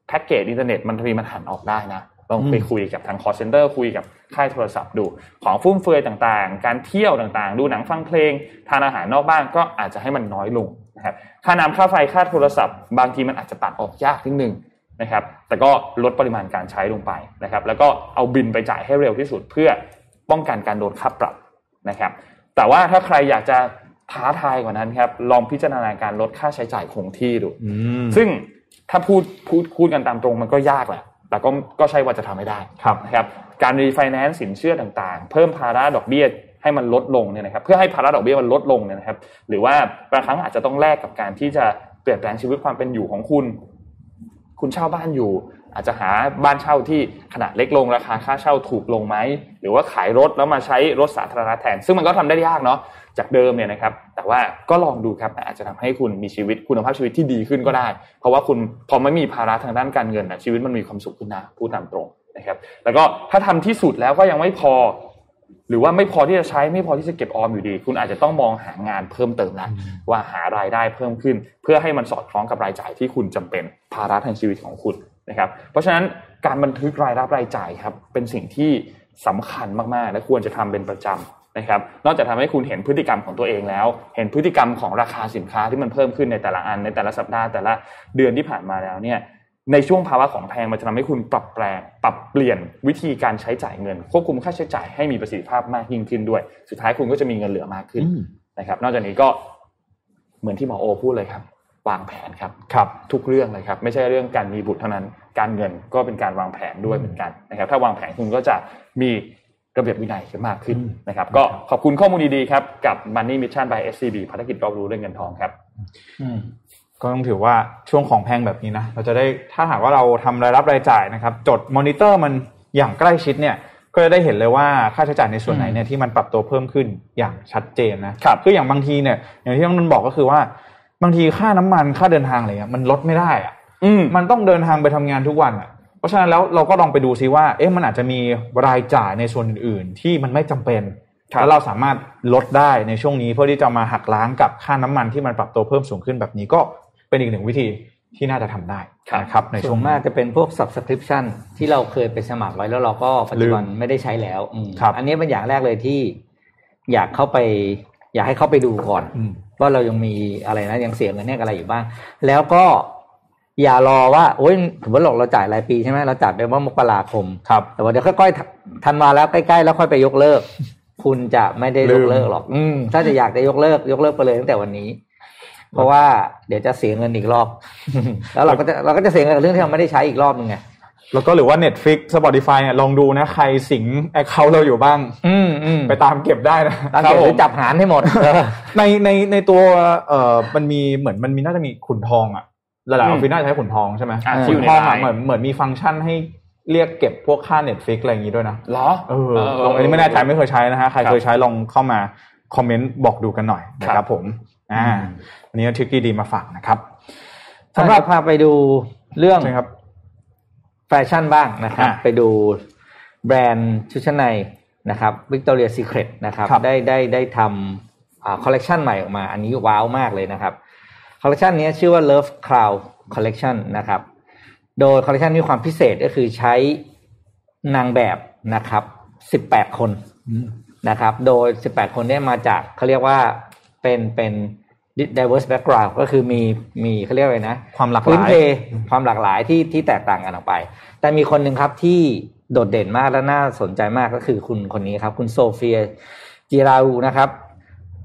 แพ็กเกจอินเทอร์เน็ตมันทีมันหันออกได้นะลองไปคุยกับทาง call center คุยกับค่ายโทรศัพท์ดู ของฟุ่มเฟือยต่างๆ การเที่ยวต่างๆ ดูหนังฟังเพลง ทานอาหารนอกบ้านก็อาจจะให้มันน้อยลงนะครับค่าน้ำค่าไฟค่าโทรศัพท์ บางทีมันอาจจะตัดออกยากนิดนึง นะครับแต่ก็ลดปริมาณการใช้ลงไปนะครับแล้วก็เอาบินไปจ่ายให้เร็วที่สุดเพื่อป้องกันการโดนค่าปรับนะครับแต่ว่าถ้าใครอยากจะท้าทายกว่านั้นครับลองพิจารณาการลดค่าใช้จ่ายคงที่ดูอืมซึ่งถ้าพูดพูดพูดกันตามตรงมันก็ยากแหละแต่ก็ก็ใช่ว่าจะทำไม่ได้ครับนะครับการรีไฟแนนซ์สินเชื่อต่างๆ เพิ่มภาระดอกเบี้ยให้มันลดลงเนี่ยนะครับเพื่อให้ภาระดอกเบี้ยมันลดลงเนี่ยนะครับ หรือว่าบางครั้งอาจจะต้องแลกกับการที่จะเปลี่ยนแปลงชีวิตความเป็นอยู่ของคุณ คุณเช่าบ้านอยู่ อาจจะหาบ้านเช่าที่ขนาดเล็กลงราคาค่าเช่าถูกลงไหมหรือว่าขายรถแล้วมาใช้รถสาธารณะแทน ซึ่งมันก็ทำได้ยากเนาะจากเดิมเนี่ยนะครับแต่ว่าก็ลองดูครับอาจจะทำให้คุณมีชีวิตคุณภาพชีวิตที่ดีขึ้นก็ได้ เพราะว่าคุณพอไม่มีภาระทางด้านการเงินนะชีวิตมันมีความสุขขึ้นนะพูดตามตรงนะครับแล้วก็ถ้าทำที่สุดแล้วก็ยังไม่พอ หรือว่าไม่พอที่จะใช้ไม่พอที่จะเก็บออมอยู่ดี คุณอาจจะต้องมองหางานเพิ่มเติมแล้วว่าหารายได้เพิ่มขึ้น เพื่อให้มันสอดคล้องกับรายจ่ายที่คุณจำเป็นภาระทางชีวิตของคุณนะครับ เพราะฉะนั้นการบันทึกรายรับรายจ่ายครับเป็นสิ่งที่สำคัญมากๆ และควรจะทำเป็นประจำนะครับ นอกจากทำให้คุณเห็นพฤติกรรมของตัวเองแล้ว เห็นพฤติกรรมของราคาสินค้าที่มันเพิ่มขึ้นในแต่ละอันในแต่ละสัปดาห์แต่ละเดือนที่ผ่านมาแล้วเนี่ย ในช่วงภาวะของแพงมันจะทำให้คุณปรับแปลงปรับเปลี่ยนวิธีการใช้จ่ายเงิน ควบคุมค่าใช้จ่ายให้มีประสิทธิภาพมากยิ่งขึ้นด้วย สุดท้ายคุณก็จะมีเงินเหลือมากขึ้นนะครับ นอกจากนี้ก็เหมือนที่หมอโอพูดเลยครับ วางแผนครับครับ ทุกเรื่องเลยครับ ไม่ใช่เรื่องการมีบุตรเท่านั้น การเงินก็เป็นการวางแผนด้วยเหมือนกันนะครับ ถ้าวางแผนคุณก็จะมีระเบียบวินัยมากขึ้นนะครับ ก็ขอบคุณข้อมูลดีๆครับ กับ Money Mission by SCB ภารกิจรอบรู้เรื่องเงินทองครับ ก็ต้องถือว่าช่วงของแพงแบบนี้นะเราจะได้ถ้าหากว่าเราทำรายรับรายจ่ายนะครับ จดมอนิเตอร์มันอย่างใกล้ชิดเนี่ย ก็จะได้เห็นเลยว่าค่าใช้จ่ายในส่วนไหนเนี่ยที่มันปรับตัวเพิ่มขึ้นอย่างชัดเจนนะครับคืออย่างบางทีเนี่ยอย่างที่น้องนนท์บอกก็คือว่า บางทีค่าน้ำมันค่าเดินทางอะไรเงี้ยมันลดไม่ได้อะอืมมันต้องเดินทางไปทำงานทุกวันอะเพราะฉะนั้นแล้วเราก็ลองไปดูซิว่า เอ๊ะมันอาจจะมีรายจ่ายในส่วนอื่น ๆ ที่มันไม่จำเป็นครับแล้วเราสามารถลดได้ในช่วงนี้เพื่อที่จะมาหักล้างกับค่าน้ำมันที่มันปรับตัวเพิ่มสูงขึ้นแบบนี้ก็ เป็นอีกหนึ่งวิธีที่น่าจะทำได้นะครับในส่ช่ววงนมากจะเป็นพวก subscription ที่เราเคยไปสมัครไว้แล้วเราก็ปัจจุบันไม่ได้ใช้แล้วอืมครับอันนี้เป็นอย่างแรกเลยที่อยากเข้าไป อยากให้เข้าไปดูก่อนอืมว่าเรายังมีอะไรนะยังเสียเงินเนี่ยอะไรอยู่บ้าง แล้วก็อย่ารอว่าโอ้ยถือว่าหลอกเราจ่ายรายปีใช่ไหมเราจ่ายไปว่ามกราคมครับแต่ว่าเดี๋ยวค่อยๆทันมาแล้วใกล้ๆแล้วค่อยไปยกเลิก คุณจะไม่ได้ยกเลิกหรอก อืมถ้าจะอยากจะยกเลิก ยกเลิกไปเลยตั้งแต่วันนี้ เพราะว่าเดี๋ยวจะเสียเงินอีกรอบ แล้วเราก็จะเราก็จะเสียเงินกับเรื่องที่เราไม่ได้ใช้อีกรอบนึงไงแล้วก็หรือว่า Netflix Spotify เนี่ยลองดูนะ ใครสิงแอคเคาท์เราอยู่บ้าง อืมอืมไปตามเก็บได้นะตามเก็บหรือจับหารให้หมดเออในในในตัวเอ่อมันมีเหมือนมันมีน่าจะมีขุนทองอะหลายๆออือมฟฟิศน่าจะใช้ขุนทองใช่ไหมอ่าที่ขุอยู่นในทองไลอะน์เหมือนเหมือนมีฟังก์ชันให้เรียกเก็บพวกค่า Netflix อะไรอย่างงี้ด้วยนะเหรอเออลองอันนี้ไม่แน่ใจไม่เคยใช้นะฮะใครเคยใช้ลองเข้ามาคอมเมนต์บอกดูกันหน่อยนะคครัรับบผม อ่าอันนี้ทริคดีๆมาฝากนะครับสำหรับพาไปดูเรื่องใช่ครับแฟชั่นบ้างนะครับอะไปดูแบรนด์ชุดชั้นในนะครับ Victoria Secret นะครับครับได้ได้ได้ทำคอลเลกชันใหม่ออกมา อันนี้ว้าวมากเลยนะครับคอลเลกชันนี้ชื่อว่า Love Cloud Collection นะครับ โดยคอลเลกชันมีความพิเศษก็คือใช้นางแบบนะครับ18คนนะครับ โดย18คนเนี้มาจากเขาเรียกว่าเป็นเป็น diverse background ก็คือมีมีเขาเรียกอะไรนะ ความหลากหลายพื้นเพความหลากหลายที่ที่แตกต่างกันออกไป แต่มีคนหนึ่งครับที่โดดเด่นมากและน่าสนใจมากก็คือคุณคนนี้ครับ คุณโซเฟียจิราอูนะครับ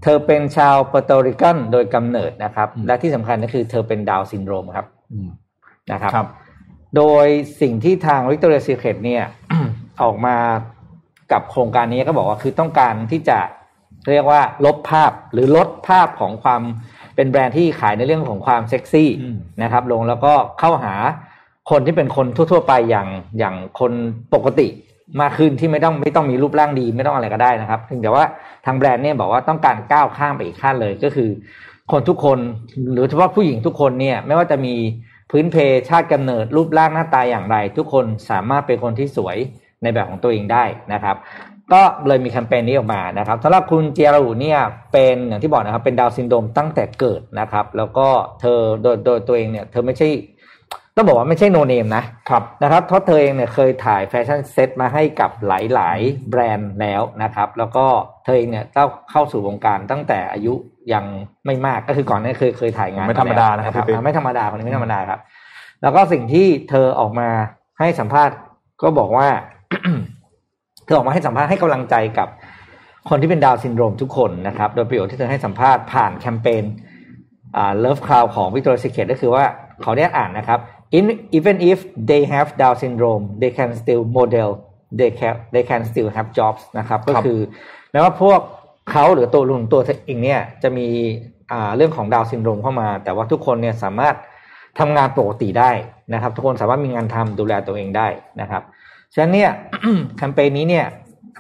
เธอเป็นชาวเปอร์โตริกันโดยกำเนิดนะครับ และที่สำคัญก็คือเธอเป็นดาวน์ซินโดรมครับอืมนะครับครับโดยสิ่งที่ทาง Victoria Secret เนี่ยออกมากับโครงการนี้ก็บอกว่าคือต้องการที่จะ เรียกว่าลบภาพหรือลดภาพของความเป็นแบรนด์ที่ขายในเรื่องของความเซ็กซี่อืมนะครับ ลงแล้วก็เข้าหาคนที่เป็นคนทั่ว ๆ ไปอย่างอย่างคนปกติมากขึ้นที่ไม่ต้องไม่ต้องมีรูปร่างดีไม่ต้องอะไรก็ได้นะครับเพียงแต่ว่าทางแบรนด์เนี่ยบอกว่าต้องการก้าวข้ามไปอีกขั้นเลยก็คือ คนทุกคนหรือเฉพาะผู้หญิงทุกคนเนี่ยไม่ว่าจะมีพื้นเพชาติกำเนิดรูปร่างหน้าตาอย่างไร ทุกคนสามารถเป็นคนที่สวยในแบบของตัวเองได้นะครับ ก็เลยมีแคมเปญนี้ออกมานะครับสำหรับคุณเจียรูเนี่ยเป็นอย่างที่บอกนะครับเป็นดาวน์ซินโดรมตั้งแต่เกิดนะครับ แล้วก็เธอโดยโดยตัวเองเนี่ยเธอไม่ใช่ต้องบอกว่าไม่ใช่ no name นะครับนะครับเพราะเธอเองเนี่ยเคยถ่ายแฟชั่นเซ็ตมาให้กับหลาย ๆ แบรนด์แล้วนะครับ แล้วก็เธอเองเนี่ยเข้าเข้าสู่วงการตั้งแต่อายุยังไม่มากก็คือก่อนหนานี้เคยเคยถ่ายงานไม่ธรรมดานะครับแล้วพี่ปิ๊กอ่าไม่ธรรมดาคนนี้ไม่ธรรมดาครับ แล้วก็สิ่งที่เธอออกมาให้สัมภาษณ์ก็บอกว่า เธอออกมาให้สัมภาษณ์ให้กำลังใจกับคนที่เป็นดาวน์ซินโดรมทุกคนนะครับ โดยประโยชน์ที่เธอให้สัมภาษณ์ผ่านแคมเปญอ่า Love Cloud ของ Victoria's Secret ก็คือว่าเขาได้อ่านนะครับ In- even if they have Down syndrome they can still model they can they can still have jobs นะครับ ก็คือแม้ว่าพวกเขาหรือตัวลุงตัวเองเนี่ยจะมีอ่าเรื่องของดาวน์ซินโดรมเข้ามา แต่ว่าทุกคนเนี่ยสามารถทำงานปกติได้นะครับ ทุกคนสามารถมีงานทำดูแลตัวเองได้นะครับ ฉะนั้นเนี่ยแคมเปญนี้เนี่ย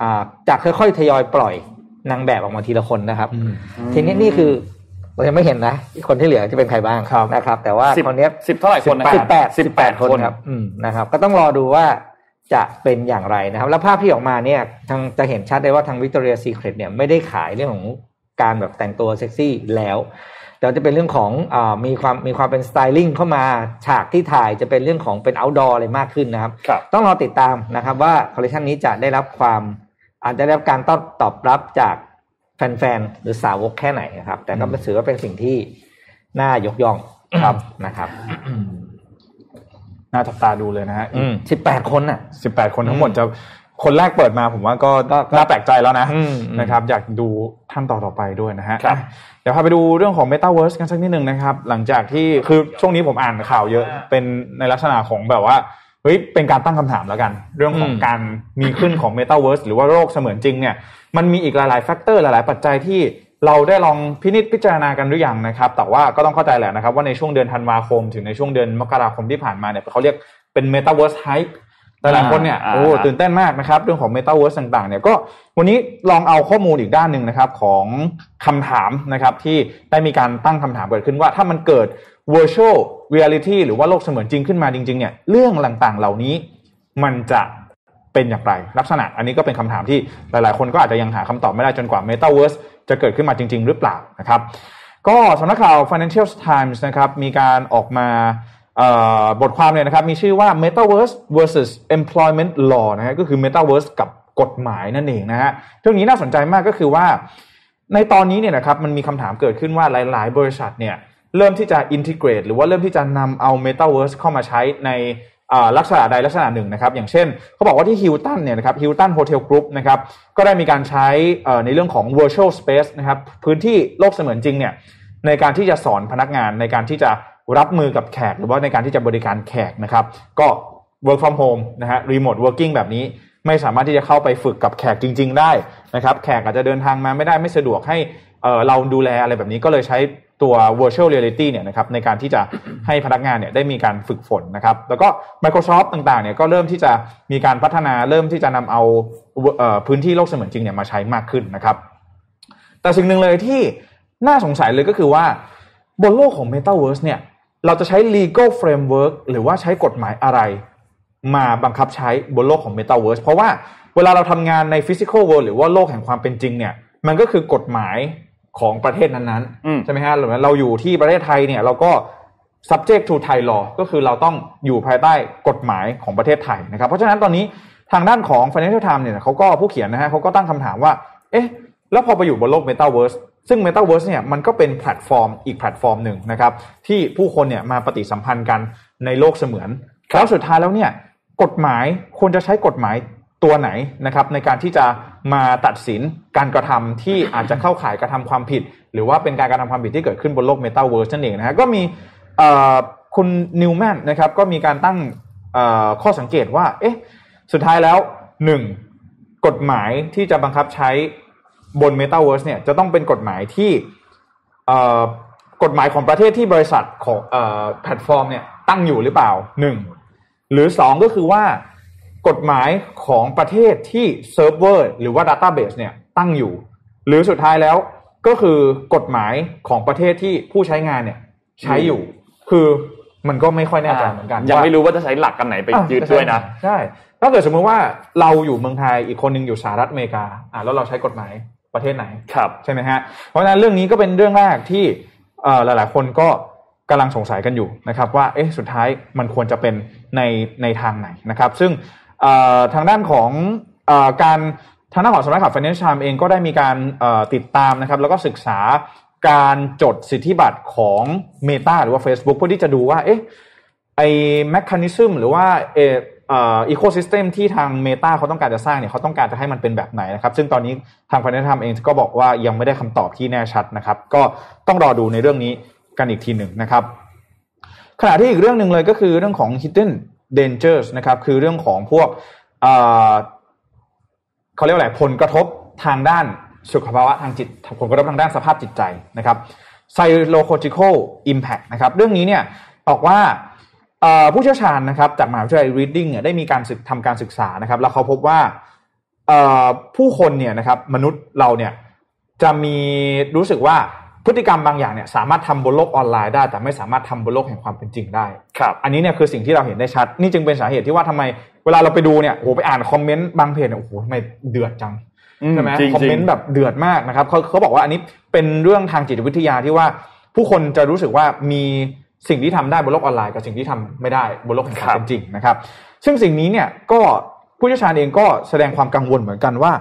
อ่าจะค่อยๆทยอยปล่อยนางแบบออกมาทีละคนนะครับ ทีนี้นี่คือเรายังไม่เห็นนะ คนที่เหลือจะเป็นใครบ้างครับนะครับ แต่ว่าสิบคนเนี้ยสิบเท่าไหร่คนนะสิบแปดสิบแปดคนครับอืมนะครับ ก็ต้องรอดูว่าจะเป็นอย่างไรนะครับ แล้วภาพที่ออกมาเนี่ยทางจะเห็นชัดเลยว่าทาง Victoria Secret เนี่ยไม่ได้ขายเรื่องของการแบบแต่งตัวเซ็กซี่แล้ว แต่จะเป็นเรื่องของอามีความมีความเป็น styling เข้ามาฉากที่ถ่ายจะเป็นเรื่องของเป็น outdoor อะไรมากขึ้นนะครับครับต้องรอติดตามนะครับว่าคอลเลคชันนี้จะได้รับความอาจจะได้รับการตอบตอบรับจากแฟนๆ หรือสาวกแค่ไหนนะครับ แต่ก็เป็นถือว่าเป็นสิ่งที่น่ายกย่องครับนะครับน่าจับตาดูเลยนะฮะสิบแปดคนน่ะสิบแปดคนทั้งหมดจะ คนแรกเปิดมาผมว่าก็ก็ก็น่าแปลกใจแล้วนะอืมอืมนะครับอยากดูท่านต่อต่อไปด้วยนะฮะครับอะเดี๋ยวพาไปดูเรื่องของ Metaverse กันสักนิดหนึ่งนะครับ หลังจากที่คือช่วงนี้ผมอ่านข่าวเยอะเป็นในลักษณะของแบบว่าเฮ้ยเป็นการตั้งคำถามแล้วกัน เรื่องของอืมการมีขึ้นของ Metaverse หรือว่าโลกเสมือนจริงเนี่ยมันมีอีกหลายๆแฟกเตอร์หลาย ๆ ปัจจัยที่เราได้ลองพินิจพิจารณากันหรือยังนะครับ แต่ว่าก็ต้องเข้าใจแหละนะครับว่าในช่วงเดือนธันวาคม ถึงในช่วงเดือนมกราคมที่ผ่านมาเนี่ยเขาเรียกเป็น Metaverse Hype หลายๆคนเนี่ยอ่าโอ้อ่าตื่นเต้นมากนะครับ เรื่องของ Metaverse ต่างๆเนี่ยก็วันนี้ลองเอาข้อมูลอีกด้านหนึ่งนะครับของคำถามนะครับที่ได้มีการตั้งคำถามเกิดขึ้นว่าถ้ามันเกิด virtual reality หรือว่าโลกเสมือนจริงขึ้นมาจริงๆเนี่ยเรื่องต่างๆเหล่านี้มันจะเป็นอย่างไร ลักษณะอันนี้ก็เป็นคำถามที่หลายๆ คนก็อาจจะยังหาคำตอบไม่ได้จนกว่า Metaverse จะเกิดขึ้นมาจริง ๆ หรือเปล่านะครับ ก็สำนักข่าว Financial Times นะครับมีการออกมาเอ่อ บทความเนี่ยนะครับมีชื่อว่า Metaverse versus Employment Law นะฮะก็คือ Metaverse กับกฎหมายนั่นเองนะฮะเรื่องนี้น่าสนใจมากก็คือว่า ในตอนนี้เนี่ยนะครับมันมีคำถามเกิดขึ้นว่าหลาย ๆ บริษัทเนี่ยเริ่มที่จะ integrate หรือว่าเริ่มที่จะนำเอา Metaverse เข้ามาใช้ในลักษณะใดลักษณะหนึ่งนะครับ อย่างเช่นเขาบอกว่าที่ Hilton เนี่ยนะครับ Hilton Hotel Group นะครับก็ได้มีการใช้ในเรื่องของ virtual space นะครับพื้นที่โลกเสมือนจริงเนี่ยในการที่จะสอนพนักงานในการที่จะ รับมือกับแขกหรือว่าในการที่จะบริการแขกนะครับ ก็ work from home นะฮะ remote working แบบนี้ไม่สามารถที่จะเข้าไปฝึกกับแขกจริง ๆ ได้นะครับ แขกอาจจะเดินทางมาไม่ได้ไม่สะดวกให้เราดูแลอะไรแบบนี้ก็เลยใช้ตัว virtual reality เนี่ยนะครับในการที่จะให้พนักงานเนี่ยได้มีการฝึกฝนนะครับ แล้วก็ Microsoft ต่างๆเนี่ยก็เริ่มที่จะมีการพัฒนาเริ่มที่จะนำเอาเออพื้นที่โลกเสมือนจริงเนี่ยมาใช้มากขึ้นนะครับ แต่สิ่งหนึ่งเลยที่น่าสงสัยเลยก็คือว่าบนโลกของ Metaverse เนี่ย เราจะใช้ legal framework หรือว่าใช้กฎหมายอะไร มาบังคับใช้บนโลกของ Metaverse เพราะว่าเวลาเราทำงานใน Physical World หรือว่าโลกแห่งความเป็นจริงเนี่ย มันก็คือกฎหมายของประเทศนั้นอืมๆใช่ไหมฮะหรือว่าเราอยู่ที่ประเทศไทยเนี่ยเราก็ subject to Thai law ก็คือเราต้องอยู่ภายใต้กฎหมายของประเทศไทยนะครับ เพราะฉะนั้นตอนนี้ทางด้านของ Financial Times เนี่ยเขาก็ผู้เขียนนะฮะเขาก็ตั้งคำถามว่า เอ๊ะ แล้วพอไปอยู่บนโลก Metaverse ซึ่ง Metaverse เนี่ยมันก็เป็นแพลตฟอร์มอีกแพลตฟอร์มหนึ่งนะครับที่ผู้คนเนี่ยมาปฏิสัมพันธ์กันในโลกเสมือนแล้วสุดท้ายแล้วเนี่ยกฎหมายควรจะใช้กฎหมายตัวไหนนะครับในการที่จะมาตัดสินการกระทำที่อาจจะเข้าข่ายกระทำความผิด หรือว่าเป็นการกระทำความผิดที่เกิดขึ้นบนโลก Metaverse นั่นเองนะฮะก็มีเอ่อคุณนิวแมนนะครับก็มีการตั้งเอ่อข้อสังเกตว่าเอ๊ะสุดท้ายแล้วหนึ่งกฎหมายที่จะบังคับใช้ บน Metaverse เนี่ยจะต้องเป็นกฎหมายที่เอ่อกฎหมายของประเทศที่บริษัทของเอ่อแพลตฟอร์มเนี่ยตั้งอยู่หรือเปล่าหนึ่งหรือสองก็คือว่ากฎหมายของประเทศที่เซิร์ฟเวอร์หรือว่า Database เนี่ยตั้งอยู่ หรือสุดท้ายแล้วก็คือกฎหมายของประเทศที่ผู้ใช้งานเนี่ยใช้อยู่ คือมันก็ไม่ค่อยแน่ใจเหมือนกัน ยังว่าไม่รู้ว่าจะใช้หลักกันไหนไปยึดด้วยนะ ใช่ ถ้าเกิดสมมติว่าเราอยู่เมืองไทยอีกคนหนึ่งอยู่สหรัฐอเมริกาอ่าแล้วเราใช้กฎหมาย ประเทศไหนครับใช่ไหมฮะเพราะฉะนั้นเรื่องนี้ก็เป็นเรื่องแรกที่เอ่อหลาย ๆ คนก็กำลังสงสัยกันอยู่นะครับว่าเอ๊ะสุดท้ายมันควรจะเป็นในในทางไหนนะครับ ซึ่งเอ่อทางด้านของเอ่อการทางด้านของสำนักข่าว Financial Times เองก็ได้มีการเอ่อติดตามนะครับ แล้วก็ศึกษาการจดสิทธิบัตรของ Meta หรือว่า Facebook เพื่อที่จะดูว่าเอ๊ะไอ้ mechanism หรือว่าเอ อเอ่อ ecosystem ที่ทาง Meta เขาต้องการจะสร้างเนี่ยเขาต้องการจะให้มันเป็นแบบไหนนะครับ ซึ่งตอนนี้ทาง Financial Times เองก็บอกว่ายังไม่ได้คำตอบที่แน่ชัดนะครับ ก็ต้องรอดูในเรื่องนี้กันอีกทีหนึ่งนะครับ ขณะที่อีกเรื่องหนึ่งเลยก็คือเรื่องของ hidden dangers นะครับคือเรื่องของพวกเอ่อเขาเรียกว่าอะไรผลกระทบทางด้านสุขภาวะทางจิตผลกระทบทางด้านสภาพจิตใจนะครับ psychological impact นะครับ เรื่องนี้เนี่ยบอกว่า ผู้เชี่ยวชาญนะครับจากมหาวิทยาลัย Reading เนี่ยได้มีการศึกทำการศึกษานะครับ แล้วเขาพบว่าเอ่อผู้คนเนี่ยนะครับมนุษย์เราเนี่ยจะมีรู้สึกว่าพฤติกรรมบางอย่างเนี่ยสามารถทำบนโลกออนไลน์ได้ แต่ไม่สามารถทำบนโลกแห่งความเป็นจริงได้ครับอันนี้เนี่ยคือสิ่งที่เราเห็นได้ชัด นี่จึงเป็นสาเหตุที่ว่าทำไมเวลาเราไปดูเนี่ยโอ้โหไปอ่านคอมเมนต์บางเพจเนี่ยโอ้โหทำไมเดือดจังอืมใช่ไหมจริงๆคอมเมนต์แบบเดือดมากนะครับเขาเขาบอกว่าอันนี้เป็นเรื่องทางจิตวิทยาที่ว่าผู้คนจะรู้สึกว่ามี สิ่งที่ทำได้บนโลกออนไลน์กับสิ่งที่ทำไม่ได้บนโลกแห่งความเป็นจริงนะครับ ซึ่งสิ่งนี้เนี่ยก็ผู้เชี่ยวชาญเองก็แสดงความกังวลเหมือนกันว่า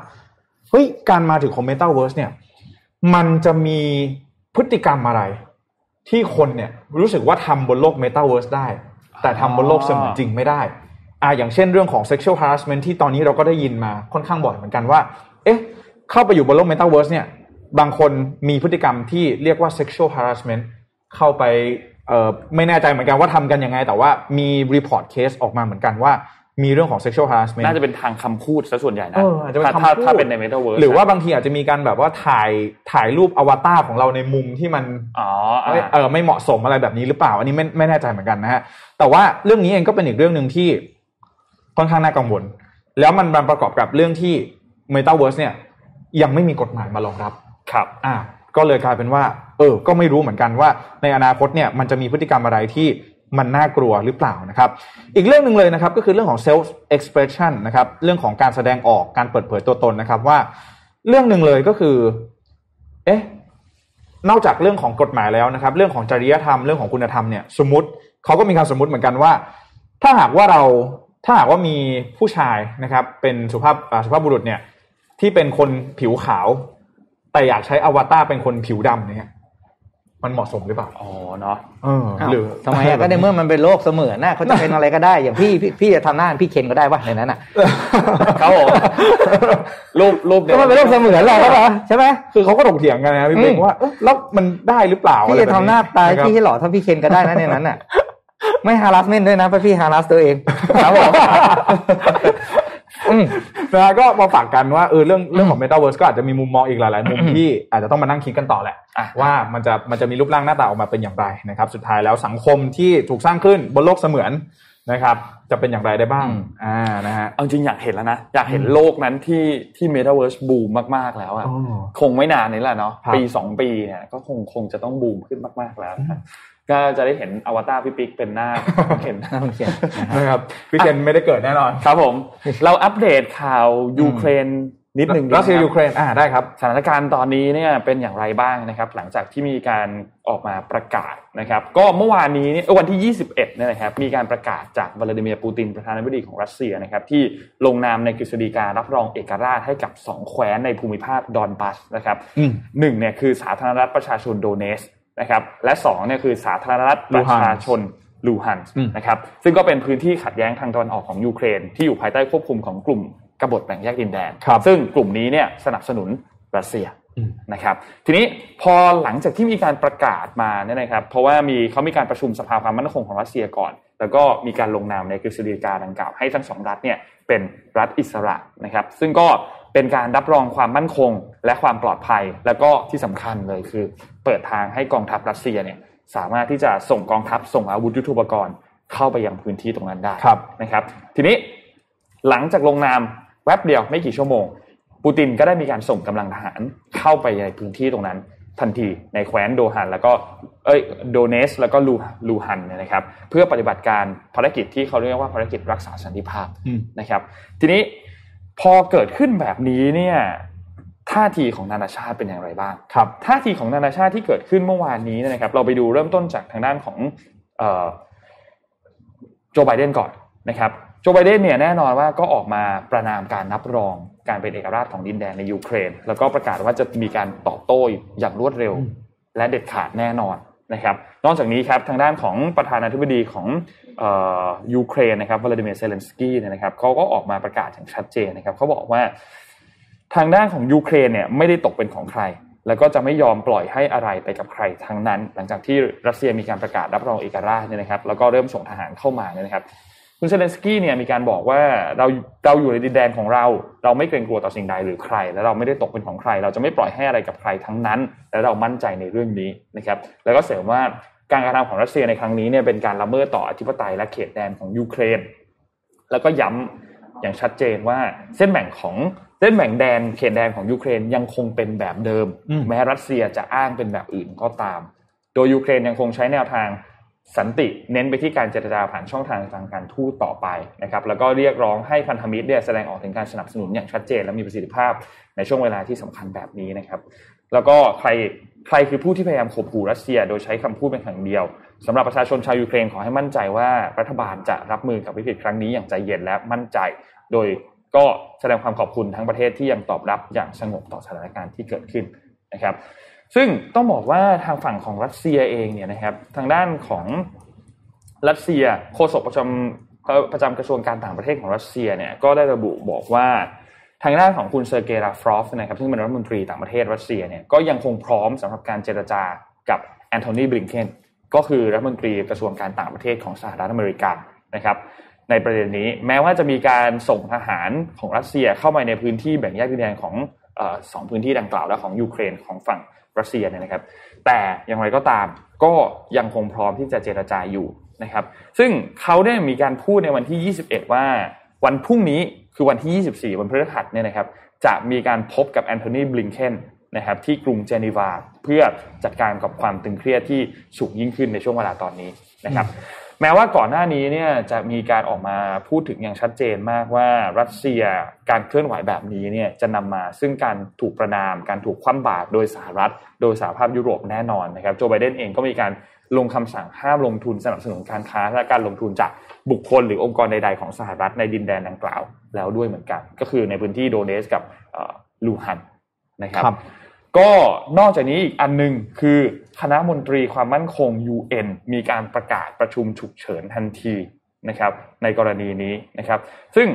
เฮ้ยการมาถึงของ Metaverse เนี่ย มันจะมีพฤติกรรมอะไร ที่คนเนี่ยรู้สึกว่าทำบนโลก Metaverse ได้ แต่ทำบนโลกเสมือนจริงไม่ได้อ่าอย่างเช่นเรื่องของ sexual harassment ที่ตอนนี้เราก็ได้ยินมาค่อนข้างบ่อยเหมือนกันว่า เอ๊ะ เข้าไปอยู่บนโลก Metaverse เนี่ย บางคนมีพฤติกรรมที่เรียกว่า sexual harassment เข้าไป เอ่อไม่แน่ใจเหมือนกันว่าทำกันยังไง แต่ว่ามี report case ออกมาเหมือนกันว่ามีเรื่องของ sexual harassment น่าจะเป็นทางคำพูดซะส่วนใหญ่นะเอออาจจะเป็นถ้าคำถ้าพูดถ้าเป็นใน Metaverse หรือว่าบางทีอาจจะมีการแบบว่าถ่ายถ่ายรูปอวตารของเราในมุมที่มันอ๋ออะไม่เออไม่เหมาะสมอะไรแบบนี้หรือเปล่า อันนี้ไม่ไม่แน่ใจเหมือนกันนะฮะแต่ว่าเรื่องนี้เองก็เป็นอีกเรื่องหนึ่งที่ค่อนข้างน่ากังวล แล้วมันมันประกอบกับเรื่องที่ Metaverse เนี่ยยังไม่มีกฎหมายมารองรับครับ อ่า ก็เลยกลายเป็นว่า เออ ก็ไม่รู้เหมือนกันว่า ในอนาคตเนี่ยมันจะมีพฤติกรรมอะไรที่มันน่ากลัวหรือเปล่านะครับ อีกเรื่องหนึ่งเลยนะครับก็คือเรื่องของ self expression นะครับเรื่องของการแสดงออกการเปิดเผยตัวตนนะครับว่า เรื่องหนึ่งเลยก็คือ เอ๊ะนอกจากเรื่องของกฎหมายแล้วนะครับ เรื่องของจริยธรรมเรื่องของคุณธรรมเนี่ยสมมติเขาก็มีการสมมติเหมือนกันว่า ถ้าหากว่าเราถ้าหากว่ามีผู้ชายนะครับ เป็นสุภาพสุภาพบุรุษเนี่ยที่เป็นคนผิวขาว แต่อยากใช้อวตารเป็นคนผิวดำเนี่ยมันเหมาะสมหรือเปล่าอ๋อเนาะเอออ้าวหรือทำไมอะก็ในเมื่อมันเป็นโลกเสมือนน่ะเขาจะเป็นอะไรก็ได้ อย่างพี่พี่พี่จะทำหน้าพี่เคนก็ได้ป่ะในนั้นอะครับผมรูปรูปก็มันเป็นโลกเสมือนแหละครับใช่ไหมคือเขาก็ถกเถียงกันนะพี่เบงอืมว่าเอ๊ะแล้วมันได้หรือเปล่าพี่จะทำหน้าตายอะไรแบบพี่ให้หล่อเท่าพี่เคนก็ได้นะในนั้นอะไม่ฮารัสเมนด้วยนะเพราะพี่ฮารัสตัวเองครับผมอืม นะฮะก็มาฝากกันว่าเออเรื่องเรื่องของ Metaverse ก็อาจจะมีมุมมองอีกหลาย ๆ มุมที่อาจจะต้องมานั่งคิดกันต่อแหละอะว่ามันจะมันจะมีรูปร่างหน้าตาออกมาเป็นอย่างไรนะครับ สุดท้ายแล้วสังคมที่ถูกสร้างขึ้นบนโลกเสมือนนะครับ จะเป็นอย่างไรได้บ้างอืมอ่านะฮะเอาจริงอยากเห็นแล้วนะ อยากเห็นโลกนั้นที่ที่ Metaverse บูมมากๆแล้วอะอ๋อคงไม่นานนี้แหละเนาะครับปีสองปีเนี่ยก็คงคงจะต้องบูมขึ้นมากๆแล้วนะครับ ก็จะได้เห็นอวตารพี่ปิ๊กเป็นหน้าเห็นน่าสงสารนะฮะนะครับพี่เจนไม่ได้เกิดแน่นอนครับผม เราอัปเดตข่าวยูเครนนิดหนึ่งดีไหมรัสเซียครับยูเครนอ่าได้ครับสถานการณ์ตอนนี้เนี่ยเป็นอย่างไรบ้างนะครับ หลังจากที่มีการออกมาประกาศนะครับ ก็เมื่อวานนี้เนี่ยเอ้ยวันที่ 21เนี่ยนะครับ มีการประกาศจากวลาดิเมียร์ปูตินประธานาธิบดีของรัสเซียนะครับ ที่ลงนามในกฤษฎีการับรองเอกราชให้กับ 2 แคว้นในภูมิภาคดอนบัสนะครับอืมหนึ่งเนี่ยคือสาธารณรัฐประชาชนโดเนส นะครับและสองเนี่ยคือสาธารณรัฐประชาชนลูฮันส์อืมนะครับซึ่งก็เป็นพื้นที่ขัดแย้งทางตะวันออกของยูเครน ที่อยู่ภายใต้ควบคุมของกลุ่มกบฏแบ่งแยกดินแดนครับซึ่งกลุ่มนี้เนี่ยสนับสนุนรัสเซียอืมนะครับทีนี้พอหลังจากที่มีการประกาศมาเนี่ยนะครับเพราะว่ามีเขามีการประชุมสภาความมั่นคงของรัสเซียก่อน แล้วก็มีการลงนามในกฤษฎีกาดังกล่าวให้ทั้งสองรัฐเนี่ยเป็นรัฐอิสระนะครับซึ่งก็เป็นการรับรองความมั่นคง และความปลอดภัย แล้วก็ที่สำคัญเลยคือ เปิดทางให้กองทัพรัสเซียเนี่ยสามารถที่จะส่งกองทัพส่งอาวุธยุทโธปกรณ์เข้าไปยังพื้นที่ตรงนั้นได้ครับนะครับ ทีนี้หลังจากลงนามแวบเดียวไม่กี่ชั่วโมง ปูตินก็ได้มีการส่งกำลังทหารเข้าไปในพื้นที่ตรงนั้นทันทีในแคว้นโดฮัน แล้วก็เอ้ยโดเนส แล้วก็ลูลูฮันเนี่ยนะครับ เพื่อปฏิบัติการภารกิจที่เขาเรียกว่าภารกิจรักษาสันติภาพอืมนะครับ ทีนี้พอเกิดขึ้นแบบนี้เนี่ย ท่าทีของนานาชาติเป็นอย่างไรบ้างครับท่าทีของนานาชาติที่เกิดขึ้นเมื่อวานนี้เนยนะครับ เราไปดูเริ่มต้นจากทางด้านของเอ่อโจไบเดนก่อนนะครับโจไบเดนเนี่ยแน่นอนว่าก็ออกมาประณามการรับรองการเป็นเอกราชของดินแดนในยูเครน แล้วก็ประกาศว่าจะมีการตอบโต้อย่างรวดเร็ว และเด็ดขาดแน่นอนนะครับ นอกจากนี้ครับทางด้านของประธานาธิบดีของเอ่อยูเครนนะครับวลาดิเมียร์เซเลนสกี้เนี่ยนะครับเขาก็ออกมาประกาศอย่างชัดเจนนะครับเขาบอกว่า ทางด้านของยูเครนเนี่ยไม่ได้ตกเป็นของใคร แล้วก็จะไม่ยอมปล่อยให้อะไรไปกับใครทั้งนั้น หลังจากที่รัสเซียมีการประกาศรับรองเอกราชเนี่ยนะครับ แล้วก็เริ่มส่งทหารเข้ามาเนี่ยนะครับคุณเซเลนสกี้เนี่ยมีการบอกว่าเราเราอยู่ในดินแดนของเรา เราไม่เกรงกลัวต่อสิ่งใดหรือใคร และเราไม่ได้ตกเป็นของใคร เราจะไม่ปล่อยให้อะไรกับใครทั้งนั้น และเรามั่นใจในเรื่องนี้นะครับ แล้วก็เสริมว่าการกระทำของรัสเซียในครั้งนี้เนี่ยเป็นการละเมิดต่ออธิปไตยและเขตแดนของยูเครน แล้วก็ย้ำอย่างชัดเจนว่าเส้นแบ่งของ เส้นแบ่งแดนเขตแดนของยูเครนยังคงเป็นแบบเดิมอืมแม้รัสเซียจะอ้างเป็นแบบอื่นก็ตาม โดยยูเครนยังคงใช้แนวทางสันติเน้นไปที่การเจรจาผ่านช่องทางทางการทูตต่อไปนะครับแล้วก็เรียกร้องให้พันธมิตรเนี่ยแสดงออกถึงการสนับสนุนอย่างชัดเจน และมีประสิทธิภาพในช่วงเวลาที่สำคัญแบบนี้นะครับ แล้วก็ใครใครคือผู้ที่พยายามข่มขู่รัสเซีย โดยใช้คำพูดเป็นครั้งเดียวสำหรับประชาชนชาวยูเครนขอให้มั่นใจว่ารัฐบาลจะรับมือกับวิกฤตครั้งนี้อย่างใจเย็นและมั่นใจ โดย ก็แสดงความขอบคุณทั้งประเทศที่ยังตอบรับอย่างสงบต่อสถานการณ์ที่เกิดขึ้นนะครับ ซึ่งต้องบอกว่าทางฝั่งของรัสเซียเองเนี่ยนะครับ ทางด้านของรัสเซียโฆษกประจำประจำกระทรวงการต่างประเทศของรัสเซียเนี่ยก็ได้ระบุบอกว่าทางด้านของคุณเซอร์เกย์ลาฟรอฟนะครับซึ่งเป็นรัฐมนตรีต่างประเทศรัสเซียเนี่ยก็ยังคงพร้อมสำหรับการเจรจากับแอนโทนีบลิงเคนก็คือรัฐมนตรีกระทรวงการต่างประเทศของสหรัฐอเมริกานะครับ ในประเด็นนี้ แม้ว่าจะมีการส่งทหารของรัสเซียเข้ามาในพื้นที่แบ่งแยกดินแดนของสองพื้นที่ดังกล่าวและของยูเครนของฝั่งรัสเซียเนี่ยนะครับ แต่อย่างไรก็ตามก็ยังคงพร้อมที่จะเจรจาอยู่นะครับ ซึ่งเขาได้มีการพูดในวันที่ 21 ว่าวันพรุ่งนี้คือวันที่ 24 วันพฤหัสเนี่ยนะครับ จะมีการพบกับแอนโทนีบลิงเคนนะครับที่กรุงเจนีวาเพื่อจัดการกับความตึงเครียดที่สูงยิ่งขึ้นในช่วงเวลาตอนนี้นะครับ แม้ว่าก่อนหน้านี้เนี่ยจะมีการออกมาพูดถึงอย่างชัดเจนมากว่ารัสเซียการเคลื่อนไหวแบบนี้เนี่ยจะนำมาซึ่งการถูกประนาม การถูกคว่ำบาตรโดยสหรัฐ โดยสหภาพยุโรปแน่นอนนะครับโจไบเดนเองก็มีการลงคำสั่งห้ามลงทุนสนับสนุนการค้า และการลงทุนจากบุคคลหรือองค์กรใดๆของสหรัฐในดินแดนดังกล่าวแล้วด้วยเหมือนกัน ก็คือในพื้นที่โดเนสกับลูฮันนะครับ ก็นอกจากนี้อีกอันนึงคือ คณะมนตรีความมั่นคง UN มีการประกาศประชุมฉุกเฉินทันทีนะครับ ในกรณีนี้นะครับ ซึ่ง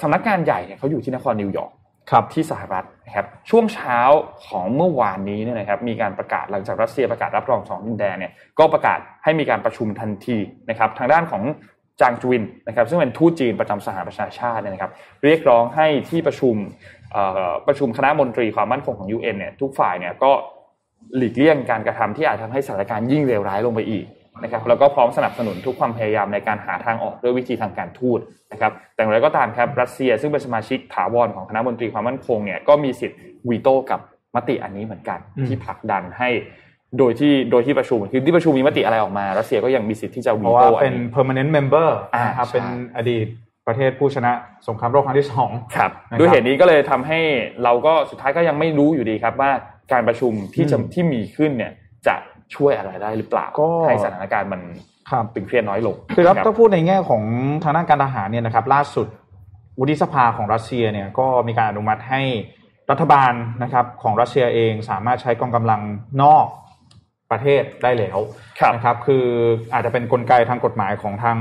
สำนักงานใหญ่เนี่ยเขาอยู่ที่นครนิวยอร์กครับที่สหรัฐนะครับช่วงเช้าของเมื่อวานนี้เนี่ยนะครับมีการประกาศหลังจากรัสเซียประกาศรับรองสองดินแดนเนี่ยก็ประกาศให้มีการประชุมทันทีนะครับทางด้านของจางจวินนะครับซึ่งเป็นทูตจีนประจำสหประชาชาติเนี่ยนะครับเรียกร้องให้ที่ประชุมประชุมคณะมนตรีความมั่นคงของ UN เนี่ยทุกฝ่ายเนี่ยก็ หลีกเลี่ยงการกระทำที่อาจทำให้สถานการณ์ยิ่งเลวร้ายลงไปอีกนะครับแล้วก็พร้อมสนับสนุนทุกความพยายามในการหาทางออกด้วยวิธีทางการทูตนะครับแต่อย่างไรก็ตามครับรัสเซียซึ่งเป็นสมาชิกถาวรของคณะมนตรีความมั่นคงเนี่ยก็มีสิทธิ์วีโต้กับมติอันนี้เหมือนกันที่ผลักดันให้โดยที่โดยที่ประชุมคือที่ประชุมมีมติอะไรออกมา รัสเซียก็ยังมีสิทธิ์ที่จะวีโต้เพราะว่าเป็น permanent member นะครับเป็นอดีตประเทศผู้ชนะสงครามโลกครั้งที่สองครับด้วยเหตุนี้ก็เลยทำให้เราก็สุดท้ายก็ยังไม่รู้อยู่ดีครับว่า การประชุมที่จะที่มีขึ้นเนี่ยจะช่วยอะไรได้หรือเปล่าให้สถานการณ์มันตึงเครียดน้อยลงคือรับต้องพูดในแง่ของทางด้านการทหารเนี่ยนะครับ ล่าสุดวุฒิสภาของรัสเซียเนี่ยก็มีการอนุมัติให้รัฐบาลนะครับของรัสเซียเองสามารถใช้กองกำลังนอกประเทศได้แล้วนะครับ คืออาจจะเป็นนกลไกทางกฎหมายของทาง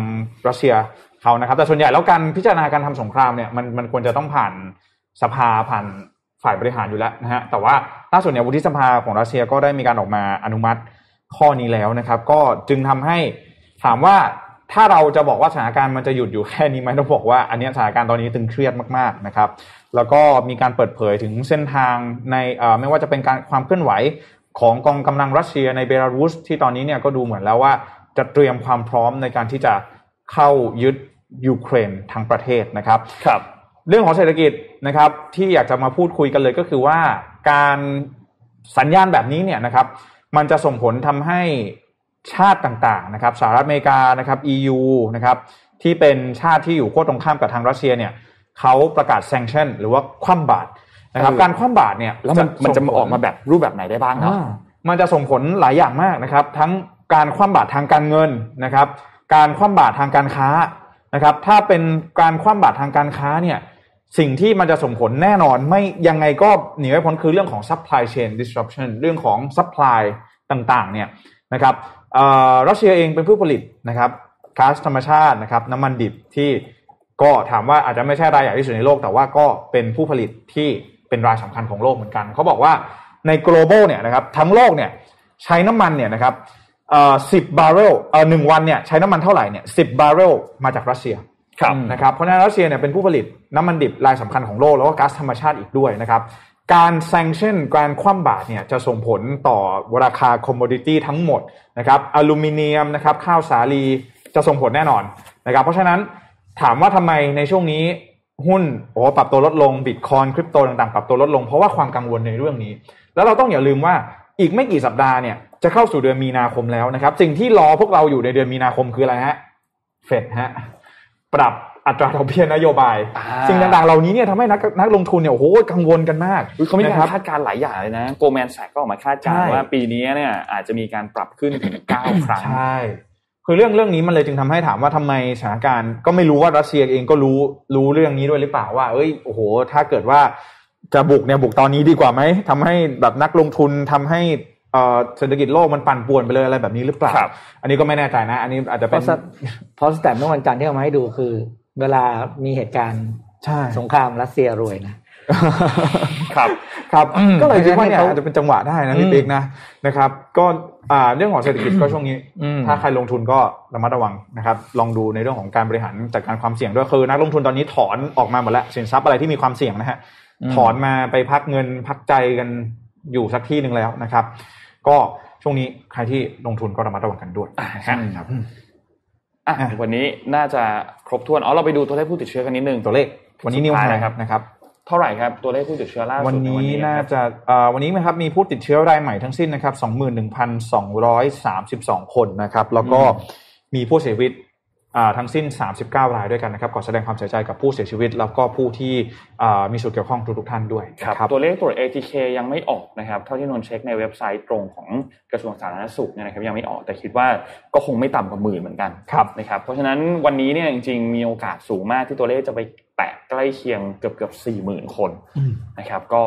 รัสเซียเขานะครับ แต่ส่วนใหญ่แล้วการพิจารณาการทำสงครามเนี่ยมันมันควรจะต้องผ่านสภาผ่านฝ่ายบริหารอยู่แล้วนะฮะแต่ว่า ล่าสุดเนี่ยวุฒิสภาของรัสเซียก็ได้มีการออกมาอนุมัติข้อนี้แล้วนะครับ ก็จึงทำให้ถามว่าถ้าเราจะบอกว่าสถานการณ์มันจะหยุดอยู่แค่นี้ไหมต้องบอกว่าอันนี้สถานการณ์ตอนนี้ตึงเครียดมากๆนะครับ แล้วก็มีการเปิดเผยถึงเส้นทางในไม่ว่าจะเป็นการความเคลื่อนไหวของกองกำลังรัสเซียในเบลารุสที่ตอนนี้เนี่ยก็ดูเหมือนแล้วว่าจะเตรียมความพร้อมในการที่จะเข้ายึดยูเครนทั้งประเทศนะครับครับ เรื่องของเศรษฐกิจนะครับที่อยากจะมาพูดคุยกันเลยก็คือว่า การสัญญาณแบบนี้เนี่ยนะครับ มันจะส่งผลทำให้ชาติต่างๆนะครับสหรัฐอเมริกานะครับ EU นะครับที่เป็นชาติที่อยู่ขั้วตรงข้ามกับทางรัสเซียเนี่ยเขาประกาศแซงชั่นหรือว่าคว่ำบาตรนะครับการคว่ำบาตรเนี่ยแล้วมันมันจะออกมาแบบรูปแบบไหนได้บ้างเนาะมันจะส่งผลหลายอย่างมากนะครับ ทั้งการคว่ำบาตรทางการเงินนะครับ การคว่ำบาตรทางการค้านะครับ ถ้าเป็นการคว่ำบาตรทางการค้าเนี่ย สิ่งที่มันจะส่งผลแน่นอนไม่ยังไงก็หนีไม่พ้นคือเรื่องของ supply chain disruption เรื่องของ supply ต่างๆเนี่ยนะครับรัสเซียเองเป็นผู้ผลิตนะครับก๊าซธรรมชาตินะครับน้ำมันดิบที่ก็ถามว่าอาจจะไม่ใช่รายใหญ่ที่สุดในโลก แต่ว่าก็เป็นผู้ผลิตที่เป็นรายสำคัญของโลกเหมือนกัน เขาบอกว่าใน global เนี่ยนะครับทั้งโลกเนี่ยใช้น้ำมันเนี่ยนะครับสิบบาร์เรลหนึ่งวันเนี่ยใช้น้ำมันเท่าไหร่เนี่ยสิบบาร์เรลมาจากรัสเซีย นะครับเพราะนั้นรัสเซียเนี่ยเป็นผู้ผลิตน้ำมันดิบรายสำคัญของโลกแล้วก็ก๊าซธรรมชาติอีกด้วยนะครับการ sanction การคว่ำบาตรเนี่ยจะส่งผลต่อราคา commodity ทั้งหมดนะครับอลูมิเนียมนะครับข้าวสาลีจะส่งผลแน่นอนนะครับเพราะฉะนั้นถามว่าทำไมในช่วงนี้หุ้นโอ้ปรับตัวลดลงบิตคอยน์คริปโตต่างๆ ปรับตัวลดลงเพราะว่าความกังวลในเรื่องนี้ แล้วเราต้องอย่าลืมว่าอีกไม่กี่สัปดาห์เนี่ยจะเข้าสู่เดือนมีนาคมแล้วนะครับสิ่งที่รอพวกเราอยู่ในเดือนมีนาคมคืออะไรฮะเฟดฮะ ปรับอัตราดอกเบี้ยนโยบายอ่าสิ่งต่างๆ เหล่านี้เนี่ยทำให้นักนักลงทุนเนี่ยโอ้โหกังวลกันมากอุ๊ยเขามีนะกาครัรบคาดการณ์หลายอย่างเลยนะโกลแมนแสกก็ออกมาคาดการณ์ใช่ว่าปีนี้เนี่ยอาจจะมีการปรับขึ้นถึง9ครั้งใช่คือเรื่องเรื่องนี้มันเลยจึงทำให้ถามว่าทำไมสถานการณ์ก็ไม่รู้ว่ารัสเซียเองก็รู้รู้เรื่องนี้ด้วยหรือเปล่าว่า เอ้ยโอ้โห ถ้าเกิดว่าจะบุกเนี่ยบุกตอนนี้ดีกว่าไหมทำให้แบบนักลงทุนทำให้ เอ่อเศรษฐกิจโลกมันปั่นป่วนไปเลยอะไรแบบนี้หรือเปล่าครับอันนี้ก็ไม่แน่ใจนะ อันนี้อาจจะเพเป็นราะสเพราะสแตทเมื่อวันจันทร์ที่เอามาให้ดูคือ เวลามีเหตุการณ์ใช่สงครามรัสเซียรวยนะครับ ครับอืมก็เลยคิดว่าเนี่ยเพราะฉะนั้นอาจจะเป็นจังหวะได้นะอืพี่มปิ๊กนะนะครับ ก็อ่าเรื่องของเศรษฐกิจก็ช่วงนี้อืมถ้าใครลงทุนก็ระมัดระวังนะครับ ลองดูในเรื่องของการบริหารจัดการความเสี่ยงด้วยคือนักลงทุนตอนนี้ถอนออกมาหมดแล้วสินทรัพย์อะไรที่มีความเสี่ยงนะฮะถอนมาไปพักเงินพักใจกันอยู่สักที่หนึ่งแล้วนะครับ ก็ช่วงนี้ใครที่ลงทุนก็ระมัดระวังกันด้วยอ่าครับครับอะอะวันนี้น่าจะครบถ้วนอ๋อเราไปดูตัวเลขผู้ติดเชื้อกันนิดนึงตัวเลข วันนี้นิวสุดไฮท้ายนะครับนะครับ เท่าไหร่ครับตัวเลขผู้ติดเชื้อล่าสุดวันนี้ใน่าจะเอ่อวันนี้นะครับมีผู้ติดเชื้อรายใหม่ทั้งสิ้นนะครับ21,232คนนะครับ แล้วก็มีผู้เสียชีวิตอ่า ทั้งสิ้น 39 รายด้วยกันนะครับขอแสดงความเสียใจกับผู้เสียชีวิต แล้วก็ผู้ที่อ่ามีส่วนเกี่ยวข้องทุกๆท่านด้วยครับนะครับตัวเลขตรวจ ATK ยังไม่ออกนะครับเท่าที่นนท์เช็คในเว็บไซต์ตรงของกระทรวงสาธารณสุขเนี่ยนะครับยังไม่ออกแต่คิดว่าก็คงไม่ต่ำกว่าหมื่นเหมือนกันครับนะครับเพราะฉะนั้นวันนี้เนี่ยจริงๆ มีโอกาสสูงมากที่ตัวเลขจะไปแตะใกล้เคียงเกือบเกือบสี่หมื่นคนนะครับก็